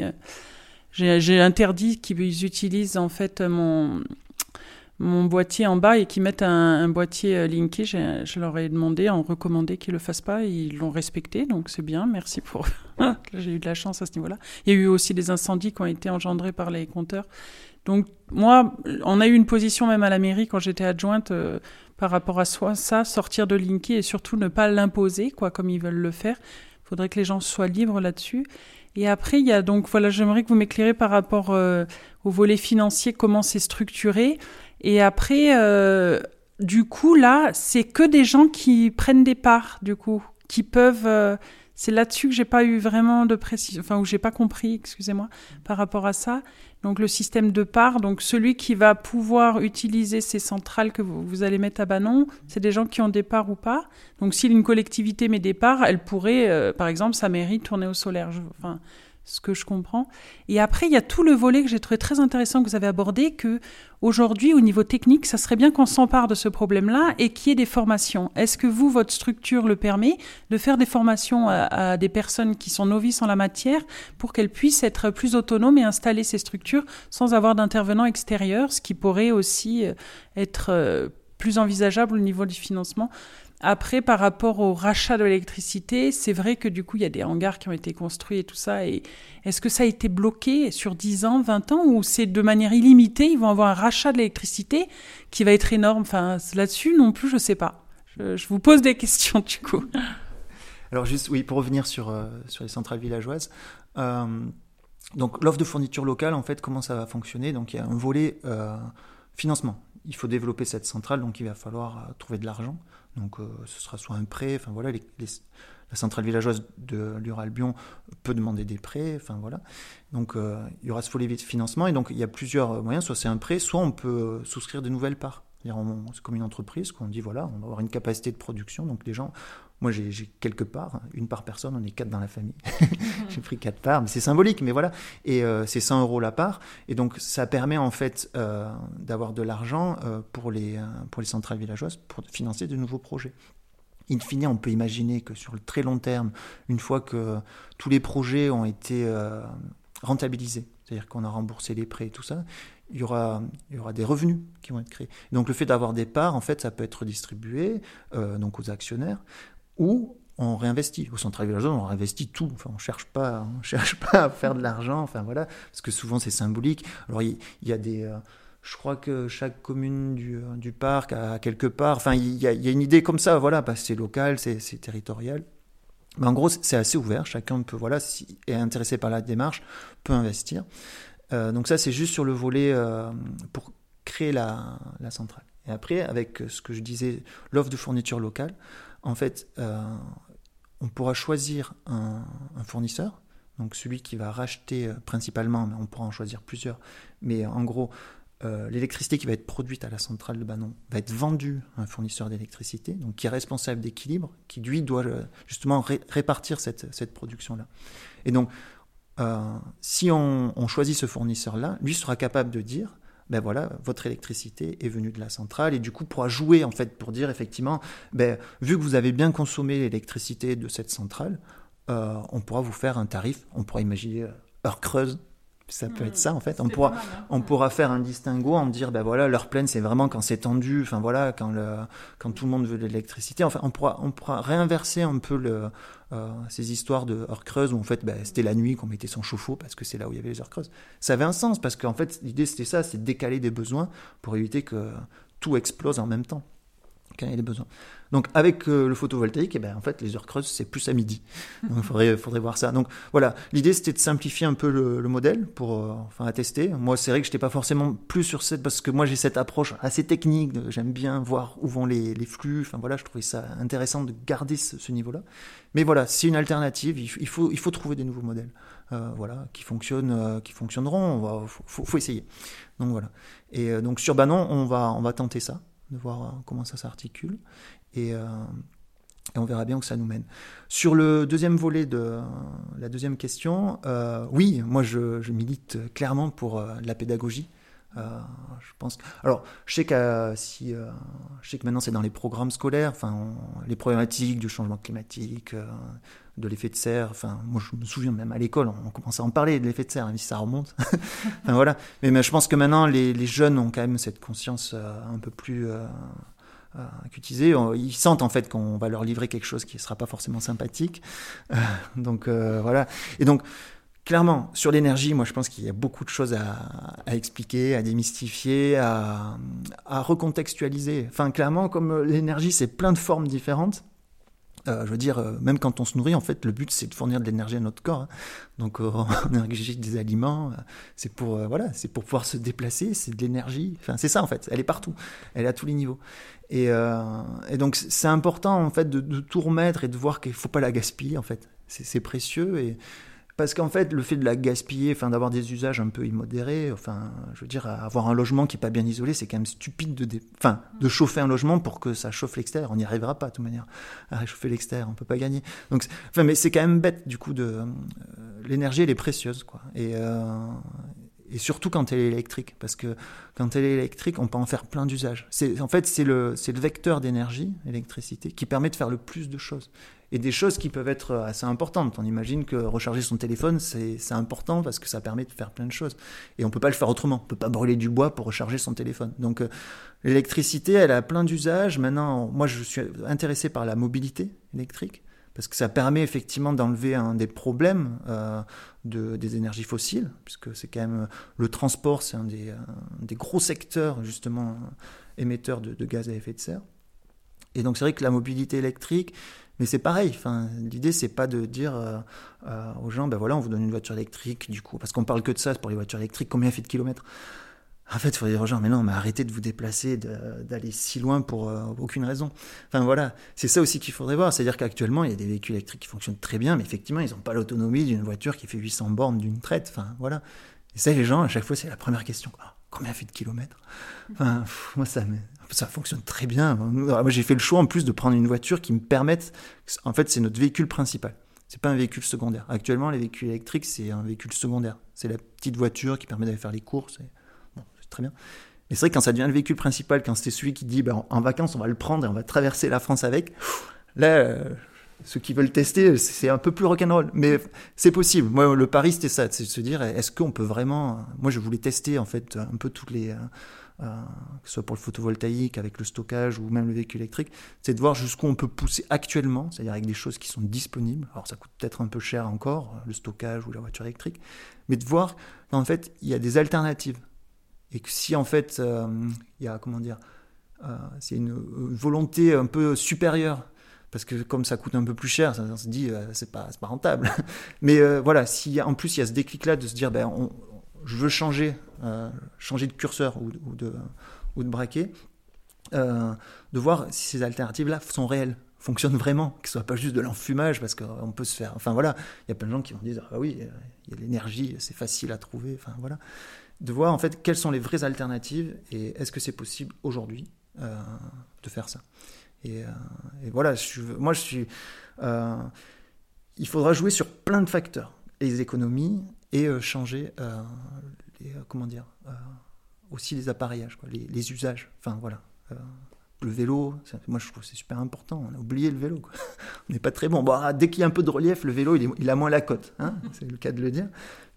j'ai interdit qu'ils utilisent en fait mon mon boîtier en bas et qu'ils mettent un, boîtier linké. Je leur ai demandé, en recommandé qu'ils le fassent pas. Et ils l'ont respecté, donc c'est bien. Merci pour. J'ai eu de la chance à ce niveau-là. Il y a eu aussi des incendies qui ont été engendrés par les compteurs. Donc moi, on a eu une position même à la mairie quand j'étais adjointe euh, par rapport à soi, ça, sortir de Linky et surtout ne pas l'imposer, quoi, comme ils veulent le faire. Il faudrait que les gens soient libres là-dessus. Et après, il y a donc, voilà, j'aimerais que vous m'éclairez par rapport euh, au volet financier, comment c'est structuré. Et après, euh, du coup, là, c'est que des gens qui prennent des parts, du coup, qui peuvent c'est là-dessus que j'ai pas eu vraiment de précision, enfin où j'ai pas compris, excusez-moi, par rapport à ça. Donc le système de part, donc celui qui va pouvoir utiliser ces centrales que vous, allez mettre à Banon, c'est des gens qui ont des parts ou pas. Donc si une collectivité met des parts, elle pourrait, euh, par exemple, sa mairie tourner au solaire. enfin, ce que je comprends. Et après, il y a tout le volet que j'ai trouvé très intéressant que vous avez abordé, que aujourd'hui, au niveau technique, ça serait bien qu'on s'empare de ce problème-là et qu'il y ait des formations. Est-ce que vous, votre structure le permet de faire des formations à, des personnes qui sont novices en la matière pour qu'elles puissent être plus autonomes et installer ces structures sans avoir d'intervenants extérieurs, ce qui pourrait aussi euh, être euh, plus envisageable au niveau du financement? Après, par rapport au rachat de l'électricité, c'est vrai que du coup, il y a des hangars qui ont été construits et tout ça. Est-ce que ça a été bloqué sur 10 ans, 20 ans, ou c'est de manière illimitée Ils vont avoir un rachat de l'électricité qui va être énorme? Enfin, là-dessus, non plus, je ne sais pas. Je, vous pose des questions, du coup. Alors, juste, oui, pour revenir sur, euh, sur les centrales villageoises. Euh, donc, l'offre de fourniture locale, en fait, comment ça va fonctionner? Donc, il y a un volet euh, financement. Il faut développer cette centrale, donc il va falloir trouver de l'argent. Donc euh, ce sera soit un prêt, enfin voilà, la centrale villageoise de l'Uralbion peut demander des prêts, enfin voilà. Donc euh, il y aura ce volet de financement et donc il y a plusieurs moyens, soit c'est un prêt, soit on peut souscrire de nouvelles parts. C'est comme une entreprise qu'on dit voilà, on va avoir une capacité de production, donc les gens moi, j'ai quelques parts, une par personne, on est quatre dans la famille. j'ai pris quatre parts, mais c'est symbolique, mais voilà. Et euh, c'est 100 euros la part. Et donc, ça permet en fait euh, d'avoir de l'argent euh, pour, les, pour les centrales villageoises pour financer de nouveaux projets. In fine, on peut imaginer que sur le très long terme, une fois que tous les projets ont été rentabilisés, c'est-à-dire qu'on a remboursé les prêts et tout ça, il y aura, il y aura des revenus qui vont être créés. Donc le fait d'avoir des parts, en fait, ça peut être distribué donc aux actionnaires ou on réinvestit. Au central villageois, on réinvestit tout. Enfin, on cherche pas, on cherche pas à faire de l'argent. Enfin voilà, parce que souvent c'est symbolique. Alors il, y, a des, euh, je crois que chaque commune du, euh, du parc a quelque part. Enfin, il y, a, une idée comme ça. Voilà, parce que c'est local, c'est territorial. Mais en gros, c'est assez ouvert. Chacun peut, voilà, si est intéressé par la démarche, peut investir. Euh, donc ça, c'est juste sur le volet pour créer la, la centrale. Et après, avec ce que je disais, l'offre de fourniture locale en fait, euh, on pourra choisir un, fournisseur, donc celui qui va racheter euh, principalement, mais on pourra en choisir plusieurs. Mais en gros, euh, l'électricité qui va être produite à la centrale de Banon va être vendue à un fournisseur d'électricité, donc qui est responsable d'équilibre, qui lui doit justement répartir cette, production-là. Et donc, si on choisit ce fournisseur-là, lui sera capable de dire ben voilà, votre électricité est venue de la centrale. Et du coup pourra jouer en fait pour dire effectivement, ben, vu que vous avez bien consommé l'électricité de cette centrale, euh, on pourra vous faire un tarif, on pourra imaginer euh, heure creuse ça peut être ça en fait. On pourra, hein. on pourra faire un distinguo en dire ben voilà l'heure pleine c'est vraiment quand c'est tendu, enfin voilà quand le, quand tout le monde veut de l'électricité. Enfin on pourra, on pourra réinverser un peu le, euh, ces histoires de heures creuses où en fait ben, c'était la nuit qu'on mettait son chauffe-eau parce que c'est là où il y avait les heures creuses. Ça avait un sens parce qu'en fait l'idée c'était ça, c'est de décaler des besoins pour éviter que tout explose en même temps quand il y a des besoins. Donc avec euh, le photovoltaïque, eh ben, en fait, les heures creuses, c'est plus à midi. Donc il faudrait, faudrait voir ça. Donc voilà, l'idée c'était de simplifier un peu le, modèle pour euh, enfin, à tester. Moi, c'est vrai que je n'étais pas forcément plus sur cette, parce que moi j'ai cette approche assez technique, j'aime bien voir où vont les, les, flux. Enfin voilà, je trouvais ça intéressant de garder ce, niveau-là. Mais voilà, c'est une alternative, il, faut, il faut trouver des nouveaux modèles. Euh, voilà, qui fonctionnent, qui fonctionneront. Il faut, faut, essayer. Donc voilà. Et donc sur Banon, on va, on va tenter ça de voir euh, comment ça s'articule. Euh, et, on verra bien où ça nous mène. Sur le deuxième volet de la deuxième question, euh, oui, moi je, milite clairement pour la pédagogie. Je pense. Alors, je sais que si, je sais que maintenant c'est dans les programmes scolaires, enfin, les problématiques du changement climatique, de l'effet de serre. Enfin, moi, je me souviens même à l'école, on, commençait à en parler de l'effet de serre, même si ça remonte. enfin, voilà. Mais, je pense que maintenant, les, jeunes ont quand même cette conscience un peu plus qu'utiliser. Ils sentent en fait qu'on va leur livrer quelque chose qui ne sera pas forcément sympathique. Euh, donc euh, voilà. Et donc clairement, sur l'énergie, moi je pense qu'il y a beaucoup de choses à, expliquer, à démystifier, à, recontextualiser. Enfin clairement, comme l'énergie c'est plein de formes différentes. Euh, je veux dire, euh, même quand on se nourrit, en fait, le but c'est de fournir de l'énergie à notre corps. Hein. Donc, euh, on ingurgite des aliments, c'est pour voilà, c'est pour pouvoir se déplacer, c'est de l'énergie. Enfin, c'est ça en fait. Elle est partout, elle est à tous les niveaux. Et, donc, c'est important en fait de, de, tout remettre et de voir qu'il faut pas la gaspiller. En fait, c'est précieux et parce qu'en fait, le fait de la gaspiller, enfin, d'avoir des usages un peu immodérés, enfin, je veux dire, avoir un logement qui n'est pas bien isolé, c'est quand même stupide de, enfin, de chauffer un logement pour que ça chauffe l'extérieur. On n'y arrivera pas, de toute manière, à réchauffer l'extérieur. On peut pas gagner. Donc, enfin, mais c'est quand même bête, du coup, de, euh, l'énergie, elle est précieuse, quoi. Et, euh, et surtout quand elle est électrique, parce que quand elle est électrique, on peut en faire plein d'usages. En fait, c'est le, c'est le vecteur d'énergie, l'électricité, qui permet de faire le plus de choses. Et des choses qui peuvent être assez importantes. On imagine que recharger son téléphone, c'est, important parce que ça permet de faire plein de choses. Et on peut pas le faire autrement. On peut pas brûler du bois pour recharger son téléphone. Donc, euh, l'électricité, elle a plein d'usages. Maintenant, moi, je suis intéressé par la mobilité électrique parce que ça permet effectivement d'enlever un des problèmes euh, de, des énergies fossiles, puisque c'est quand même le transport, c'est un des, des, gros secteurs justement émetteurs de, gaz à effet de serre. Et donc c'est vrai que la mobilité électrique, mais c'est pareil. Enfin, l'idée c'est pas de dire euh, euh, aux gens, ben voilà, on vous donne une voiture électrique, du coup, parce qu'on parle que de ça pour les voitures électriques, combien fait de kilomètres? En fait, il faudrait dire aux gens, mais non, mais arrêtez de vous déplacer, d'aller si loin pour euh, aucune raison. Enfin voilà, c'est ça aussi qu'il faudrait voir. C'est-à-dire qu'actuellement, il y a des véhicules électriques qui fonctionnent très bien, mais effectivement, ils n'ont pas l'autonomie d'une voiture qui fait 800 bornes d'une traite. Enfin voilà. Et ça, les gens, à chaque fois, c'est la première question. Ah, combien fait de kilomètres? Enfin, moi, ça, ça fonctionne très bien. Moi, j'ai fait le choix en plus de prendre une voiture qui me permette. En fait, c'est notre véhicule principal. C'est pas un véhicule secondaire. Actuellement, les véhicules électriques, c'est un véhicule secondaire. C'est la petite voiture qui permet d'aller faire les courses. Et très bien. Mais c'est vrai que quand ça devient le véhicule principal, quand c'est celui qui dit ben, en vacances on va le prendre et on va traverser la France avec, là, euh, ceux qui veulent tester, c'est un peu plus rock'n'roll. Mais c'est possible. Moi, le pari, c'était ça, c'est de se dire est-ce qu'on peut vraiment. Moi, je voulais tester en fait un peu toutes les. Euh, que ce soit pour le photovoltaïque, avec le stockage ou même le véhicule électrique, c'est de voir jusqu'où on peut pousser actuellement, c'est-à-dire avec des choses qui sont disponibles. Alors ça coûte peut-être un peu cher encore, le stockage ou la voiture électrique, mais de voir qu'en fait, il y a des alternatives et que si en fait euh, il y a comment dire euh, c'est une, volonté un peu supérieure parce que comme ça coûte un peu plus cher, ça, se dit euh, c'est pas pas rentable. Mais voilà, si en plus il y a ce déclic là de se dire ben je veux changer changer de curseur ou, de ou de braquet, de voir si ces alternatives là sont réelles fonctionnent vraiment, que ce soit pas juste de l'enfumage, parce qu'on peut se faire. Enfin voilà, il y a plein de gens qui vont dire ah oui, il y a l'énergie, c'est facile à trouver. Enfin voilà de voir en fait quelles sont les vraies alternatives et est-ce que c'est possible aujourd'hui euh, de faire ça. Et, euh, voilà, moi je suis. Euh, il faudra jouer sur plein de facteurs, les économies et changer les, comment dire aussi les appareillages, les, usages. Enfin voilà. le vélo, moi je trouve c'est super important. On a oublié le vélo. On n'est pas très bon. ah, dès qu'il y a un peu de relief, le vélo il, a moins la cote. Hein c'est le cas de le dire.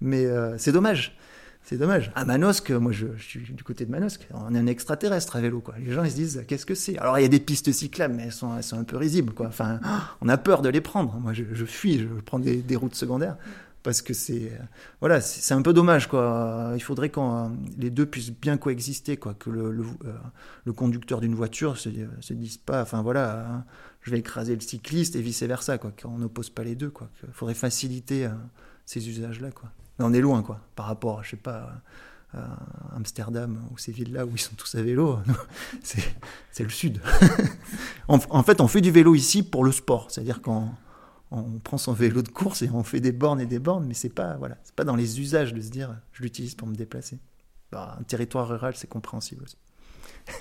Mais c'est dommage. C'est dommage. À Manosque, moi je, suis du côté de Manosque, on est un extraterrestre à vélo. Quoi. Les gens ils se disent qu'est-ce que c'est? Alors il y a des pistes cyclables, mais elles sont, elles sont un peu risibles. Quoi. Enfin, on a peur de les prendre. Moi je, fuis, je prends des, routes secondaires parce que c'est voilà, c'est un peu dommage. Quoi. Il faudrait que les deux puissent bien coexister, quoi. que euh, le conducteur d'une voiture se, se dise pas, enfin voilà, hein, je vais écraser le cycliste et vice versa, quoi. qu'on n'oppose pas les deux. Quoi. Il faudrait faciliter euh, ces usages-là. Quoi on est loin, quoi, par rapport, je sais pas, à Amsterdam ou ces villes-là où ils sont tous à vélo. c'est le sud. en, fait, on fait du vélo ici pour le sport, c'est-à-dire qu'on on prend son vélo de course et on fait des bornes et des bornes, mais c'est pas voilà, c'est pas dans les usages de se dire je l'utilise pour me déplacer. Bah, un territoire rural, c'est compréhensible aussi.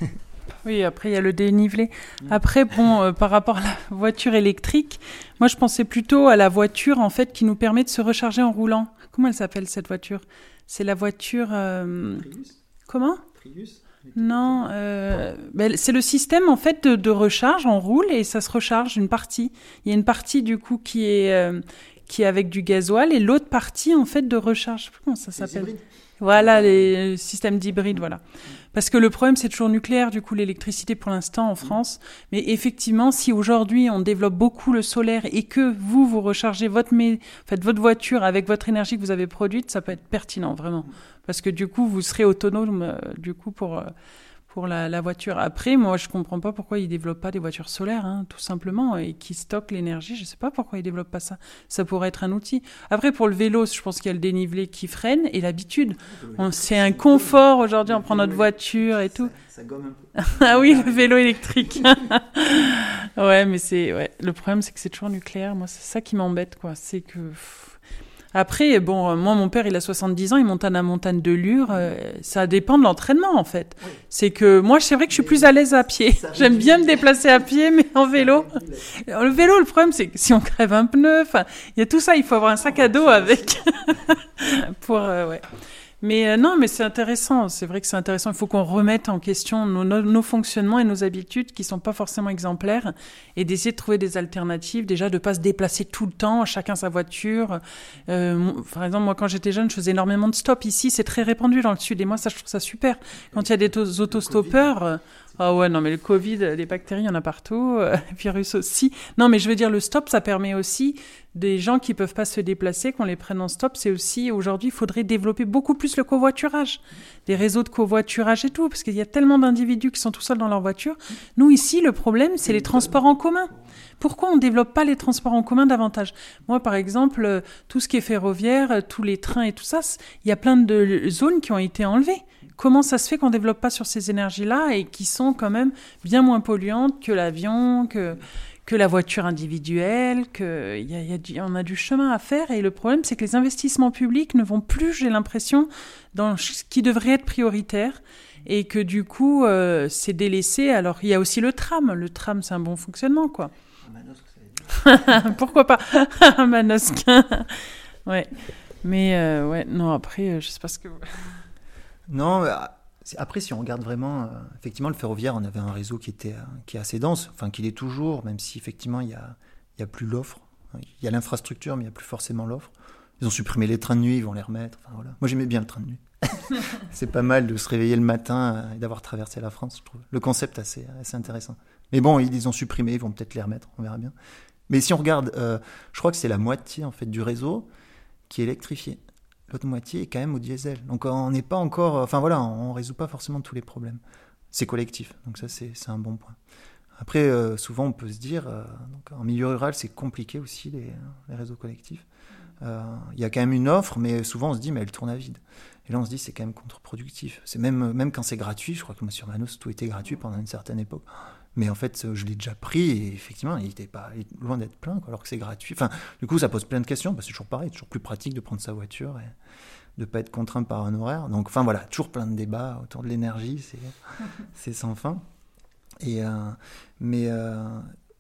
Oui, après il y a le dénivelé. Après, bon, euh, par rapport à la voiture électrique, moi je pensais plutôt à la voiture en fait qui nous permet de se recharger en roulant. Comment elle s'appelle cette voiture? C'est la voiture. Euh, Comment? Prius? Non, euh, ben, c'est le système en fait de, de recharge. On roule et ça se recharge une partie. Il y a une partie du coup qui est euh, qui est avec du gasoil et l'autre partie en fait de recharge. Je sais plus comment ça s'appelle? Voilà les systèmes d'hybride, voilà. Parce que le problème c'est toujours nucléaire, du coup l'électricité pour l'instant en France. Mais effectivement, si aujourd'hui on développe beaucoup le solaire et que vous vous rechargez votre faites votre voiture avec votre énergie que vous avez produite, ça peut être pertinent vraiment. Parce que du coup vous serez autonome euh, du coup pour euh, pour la, la voiture. Après, moi je comprends pas pourquoi ils développent pas des voitures solaires, hein, tout simplement, et qui stockent l'énergie. Je sais pas pourquoi ils développent pas ça. Ça pourrait être un outil. Après pour le vélo, je pense qu'il y a le dénivelé qui freine et l'habitude. C'est un confort aujourd'hui, on prend notre voiture et tout. Ça, ça gomme un peu. Ah oui, le vélo électrique. ouais, mais c'est ouais. Le problème, c'est que c'est toujours nucléaire. Moi, c'est ça qui m'embête, quoi. C'est que pff. Après, bon, euh, moi, mon père, il a 70 ans, il monte à la montagne de Lure. euh, ça dépend de l'entraînement, en fait. Oui. C'est que moi, c'est vrai que je suis plus à l'aise à pied. J'aime bien me déplacer à pied, mais en vélo. Le vélo, le problème, c'est que si on crève un pneu, enfin, il y a tout ça. Il faut avoir un sac à dos avec. pour euh, ouais. Mais euh, non, mais c'est intéressant. C'est vrai que c'est intéressant. Il faut qu'on remette en question nos, nos, nos fonctionnements et nos habitudes qui sont pas forcément exemplaires et d'essayer de trouver des alternatives. Déjà, de pas se déplacer tout le temps, chacun sa voiture. Euh, par exemple, moi, quand j'étais jeune, je faisais énormément de stop. Ici, c'est très répandu dans le sud. Et moi, ça, je trouve ça super. Quand il y a des tos- autostoppeurs. euh, Ah ouais, non, mais le Covid, les bactéries, il y en a partout, euh, virus aussi. Non, mais je veux dire, le stop, ça permet aussi des gens qui peuvent pas se déplacer, qu'on les prenne en stop. C'est aussi, aujourd'hui, il faudrait développer beaucoup plus le covoiturage, des réseaux de covoiturage et tout, parce qu'il y a tellement d'individus qui sont tout seuls dans leur voiture. Nous, ici, le problème, c'est les transports en commun. Pourquoi on développe pas les transports en commun davantage? Moi, par exemple, euh, tout ce qui est ferroviaire, euh, tous les trains et tout ça, il y a plein de zones qui ont été enlevées. Comment ça se fait qu'on développe pas sur ces énergies-là et qui sont quand même bien moins polluantes que l'avion, que que la voiture individuelle, que y a, du- on a du chemin à faire et le problème c'est que les investissements publics ne vont plus, j'ai l'impression, dans ce qui devrait être prioritaire et que du coup euh, c'est délaissé. Alors il y a aussi le tram, le tram c'est un bon fonctionnement quoi. Pourquoi pas? Manosque. ouais. Mais euh, ouais, non après euh, je sais pas ce que Non, c'est- après, si on regarde vraiment, euh, effectivement, le ferroviaire, on avait un réseau qui était euh, qui est assez dense, enfin, qu'il est toujours, même si effectivement, il y a, il y a plus l'offre. Il y a l'infrastructure, mais il n'y a plus forcément l'offre. Ils ont supprimé les trains de nuit, ils vont les remettre. Enfin, voilà. Moi, j'aimais bien le train de nuit. c'est pas mal de se réveiller le matin euh, et d'avoir traversé la France, je trouve. Le concept assez, assez intéressant. Mais bon, ils les ont supprimés, ils vont peut-être les remettre, on verra bien. Mais si on regarde, euh, je crois que c'est la moitié en fait du réseau qui est électrifié. L'autre moitié est quand même au diesel. Donc on n'est pas encore, enfin voilà, on résout pas forcément tous les problèmes. C'est collectif, donc ça c'est un bon point. Après, euh, souvent on peut se dire, euh, donc, en milieu rural c'est compliqué aussi les, les réseaux collectifs. Euh, Il y a quand même une offre, mais souvent on se dit, mais elle tourne à vide. Et là on se dit, c'est quand même contre-productif. Même, même quand c'est gratuit, je crois que moi sur Manos tout était gratuit pendant une certaine époque. Mais en fait, je l'ai déjà pris et effectivement, il était pas loin d'être plein, quoi, alors que c'est gratuit. Enfin, du coup, ça pose plein de questions, parce que c'est toujours pareil, c'est toujours plus pratique de prendre sa voiture et de pas être contraint par un horaire. Donc, enfin voilà, toujours plein de débats autour de l'énergie, c'est c'est sans fin. Et euh, mais euh,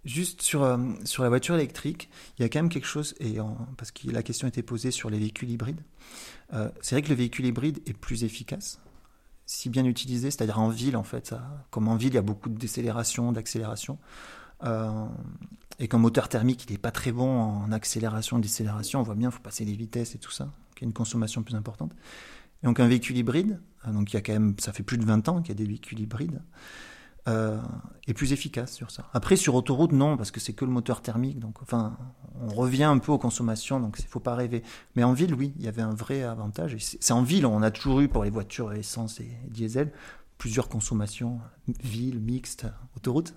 juste sur euh, sur la voiture électrique, il y a quand même quelque chose et en- parce que la question était posée sur les véhicules hybrides. C'est vrai que le véhicule hybride est plus efficace si bien utilisé, c'est-à-dire en ville en fait. Comme en ville, il y a beaucoup de décélération, d'accélération. Euh, et qu'un moteur thermique, il n'est pas très bon en accélération, décélération. On voit bien, il faut passer des vitesses et tout ça, qu'il y a une consommation plus importante. Et donc un véhicule hybride, euh, donc il y a quand même, ça fait plus de 20 ans qu'il y a des véhicules hybrides, euh, est plus efficace sur ça. Après sur autoroute, non, parce que c'est que le moteur thermique, donc enfin, on revient un peu aux consommations, donc il faut pas rêver. Mais en ville, oui, il y avait un vrai avantage. C'est en ville, on a toujours eu pour les voitures essence et diesel plusieurs consommations, ville, mixte, autoroute.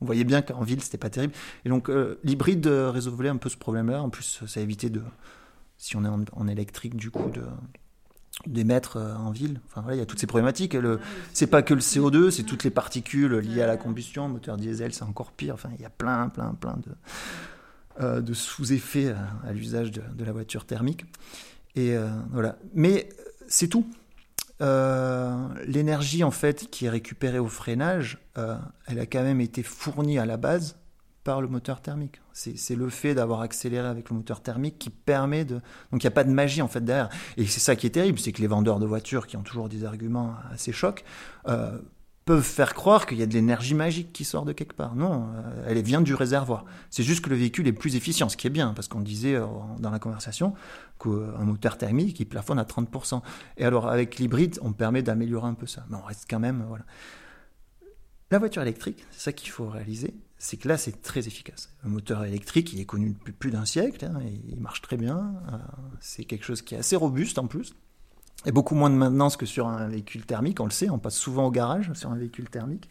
On voyait bien qu'en ville, c'était pas terrible. Et donc, euh, l'hybride euh, résolvait un peu ce problème-là. En plus, ça évitait de, si on est en électrique, du coup, de d'émettre euh, en ville. Enfin voilà, il y a toutes ces problématiques. Le, c'est pas que le CO2, c'est toutes les particules liées à la combustion. Moteur diesel, c'est encore pire. Enfin, il y a plein, plein, plein de, euh, de sous-effets à, à l'usage de, de la voiture thermique. Et euh, voilà. Mais c'est tout. Euh, l'énergie en fait qui est récupérée au freinage, euh, elle a quand même été fournie à la base par le moteur thermique. C'est le fait d'avoir accéléré avec le moteur thermique qui permet de... Donc il n'y a pas de magie en fait derrière. Et c'est ça qui est terrible, c'est que les vendeurs de voitures qui ont toujours des arguments assez chocs, euh, peuvent faire croire qu'il y a de l'énergie magique qui sort de quelque part. Non, euh, elle vient du réservoir. C'est juste que le véhicule est plus efficient, ce qui est bien, parce qu'on disait euh, dans la conversation qu'un moteur thermique, il plafonne à 30%. Et alors avec l'hybride, on permet d'améliorer un peu ça. Mais on reste quand même... Voilà. La voiture électrique, c'est ça qu'il faut réaliser, c'est que là, c'est très efficace. Le moteur électrique, il est connu depuis plus d'un siècle, hein, il marche très bien. Euh, c'est quelque chose qui est assez robuste en plus. Et beaucoup moins de maintenance que sur un véhicule thermique, on le sait, on passe souvent au garage sur un véhicule thermique.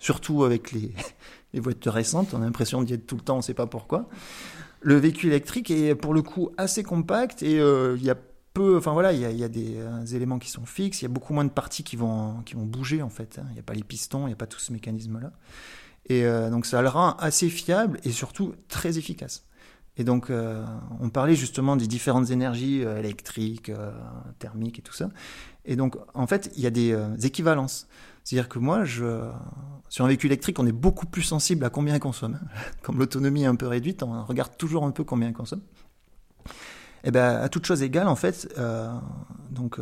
Surtout avec les, voitures récentes, on a l'impression d'y être tout le temps, on ne sait pas pourquoi. Le véhicule électrique est pour le coup assez compact et euh, il y a peu, enfin voilà, il y a, des, euh, éléments qui sont fixes, il y a beaucoup moins de parties qui vont, qui vont bouger en fait. Hein. Il n'y a pas les pistons, il n'y a pas tout ce mécanisme-là. Et euh, donc ça le rend assez fiable et surtout très efficace. Et donc, euh, on parlait justement des différentes énergies euh, électriques, thermiques et tout ça. Et donc, en fait, il y a des équivalences. C'est-à-dire que moi, sur un véhicule électrique, on est beaucoup plus sensible à combien il consomme. Comme l'autonomie est un peu réduite, on regarde toujours un peu combien il consomme. Et eh bien, à toute chose égale, en fait, donc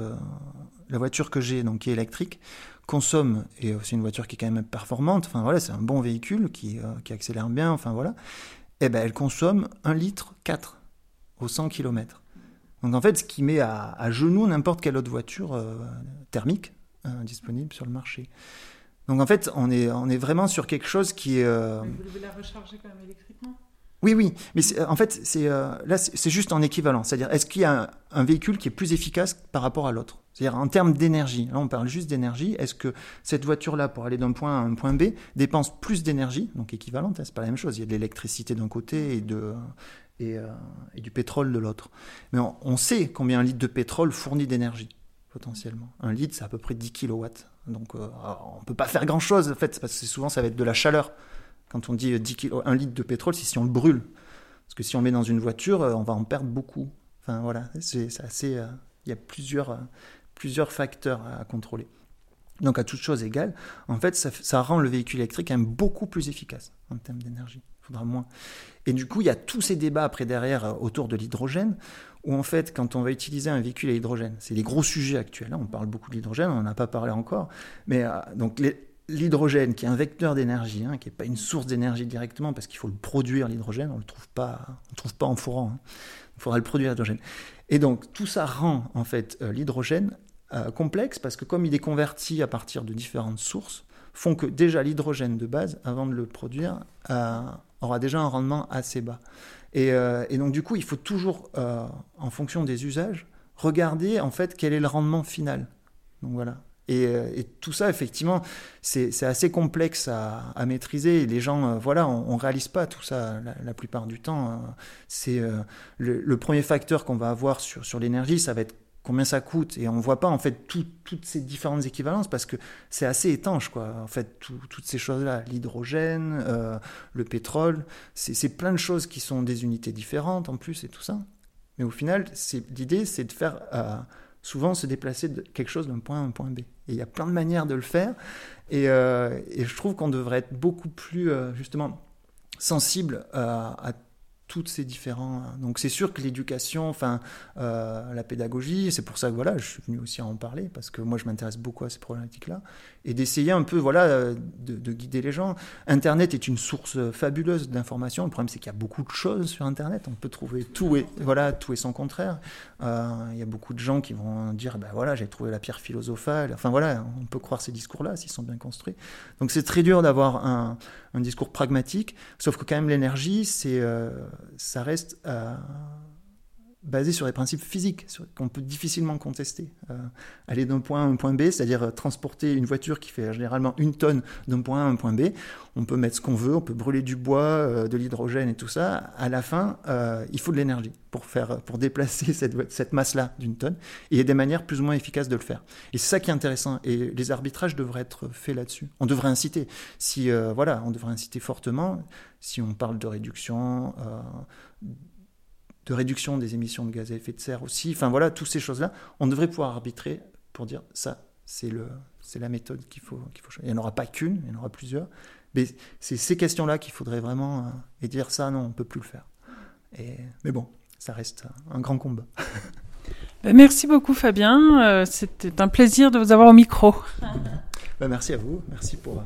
la voiture que j'ai, donc qui est électrique, consomme et c'est une voiture qui est quand même performante. Enfin voilà, c'est un bon véhicule qui, qui accélère bien. Enfin voilà eh ben, elle consomme 1 litre 4 au 100 km. Donc en fait, ce qui met à, genoux n'importe quelle autre voiture euh, thermique euh, disponible sur le marché. Donc en fait, on est, on est vraiment sur quelque chose qui est... Euh, vous devez la recharger quand même électriquement? Oui, oui, mais en fait, c'est là, c'est juste en équivalent. C'est-à-dire, est-ce qu'il y a un, véhicule qui est plus efficace par rapport à l'autre? C'est-à-dire, en termes d'énergie, là, on parle juste d'énergie. Est-ce que cette voiture-là, pour aller d'un point A à un point B, dépense plus d'énergie, donc équivalente, hein, c'est pas la même chose. Il y a de l'électricité d'un côté et, et, du pétrole de l'autre. Mais on, sait combien un litre de pétrole fournit d'énergie, potentiellement. Un litre, c'est à peu près 10 kW. Donc, on on peut pas faire grand-chose, en fait, parce que souvent, ça va être de la chaleur. Quand on dit 10 kg, 1 litre de pétrole, c'est si on le brûle. Parce que si on met dans une voiture, euh, on va en perdre beaucoup. Enfin voilà, c'est assez. Euh, il y a plusieurs, euh, plusieurs facteurs à contrôler. Donc à toute chose égale, en fait, ça, rend le véhicule électrique beaucoup plus efficace en termes d'énergie. Il faudra moins. Et du coup, il y a tous ces débats après derrière autour de l'hydrogène, où en fait, quand on va utiliser un véhicule à hydrogène, c'est les gros sujets actuels. Hein, on parle beaucoup de l'hydrogène, on n'en a pas parlé encore, mais donc les, l'hydrogène, qui est un vecteur d'énergie, hein, qui n'est pas une source d'énergie directement, parce qu'il faut le produire, l'hydrogène, on ne le trouve pas, on trouve pas en fourrant. Hein. Il faudra le produire, l'hydrogène. Et donc, tout ça rend, en fait, euh, l'hydrogène euh, complexe, parce que comme il est converti à partir de différentes sources, font que déjà l'hydrogène de base, avant de le produire, euh, aura déjà un rendement assez bas. Et, et, donc, du coup, il faut toujours, en fonction des usages, regarder, en fait, quel est le rendement final. Donc voilà, euh, et, tout ça, effectivement, c'est assez complexe à, maîtriser. Les gens, euh, voilà, on ne réalise pas tout ça la, plupart du temps. Hein. C'est euh, le, premier facteur qu'on va avoir sur, sur l'énergie, ça va être combien ça coûte. Et on ne voit pas, en fait, toutes ces différentes équivalences parce que c'est assez étanche, quoi. En fait, toutes ces choses-là, l'hydrogène, le pétrole, c'est plein de choses qui sont des unités différentes en plus et tout ça. Mais au final, l'idée, c'est de faire souvent se déplacer de quelque chose d'un point à un point B. Et il y a plein de manières de le faire. Et, euh, je trouve qu'on devrait être beaucoup plus, euh, justement, sensible à, à toutes ces différents. Donc c'est sûr que l'éducation, enfin euh, la pédagogie, c'est pour ça que voilà, je suis venu aussi à en parler parce que moi je m'intéresse beaucoup à ces problématiques-là et d'essayer un peu voilà de, guider les gens. Internet est une source fabuleuse d'informations. Le problème c'est qu'il y a beaucoup de choses sur Internet. On peut trouver tout et voilà tout et son contraire. Euh, il y a beaucoup de gens qui vont dire ben voilà j'ai trouvé la pierre philosophale. Enfin voilà, on peut croire ces discours-là s'ils sont bien construits. Donc c'est très dur d'avoir un, un, discours pragmatique. Sauf que quand même l'énergie c'est euh, ça reste euh, basé sur des principes physiques qu'on peut difficilement contester. Euh, aller d'un point A à un point B, c'est-à-dire euh, transporter une voiture qui fait généralement une tonne d'un point A à un point B, on peut mettre ce qu'on veut, on peut brûler du bois, de l'hydrogène et tout ça. À la fin, il faut de l'énergie pour, pour déplacer cette, cette masse-là d'une tonne. Il y a des manières plus ou moins efficaces de le faire. Et c'est ça qui est intéressant. Et les arbitrages devraient être faits là-dessus. On devrait inciter. Si, voilà, on devrait inciter fortement si on parle de réduction, euh, de réduction des émissions de gaz à effet de serre aussi. Enfin voilà, toutes ces choses-là, on devrait pouvoir arbitrer pour dire ça, c'est le c'est la méthode qu'il faut qu'il. Il n'y en aura pas qu'une, il y en aura plusieurs. Mais c'est ces questions-là qu'il faudrait vraiment euh, et dire ça, non, on ne peut plus le faire. Mais bon, ça reste un grand combat. Ben, merci beaucoup Fabien, euh, c'était un plaisir de vous avoir au micro. Ben, merci à vous, merci pour,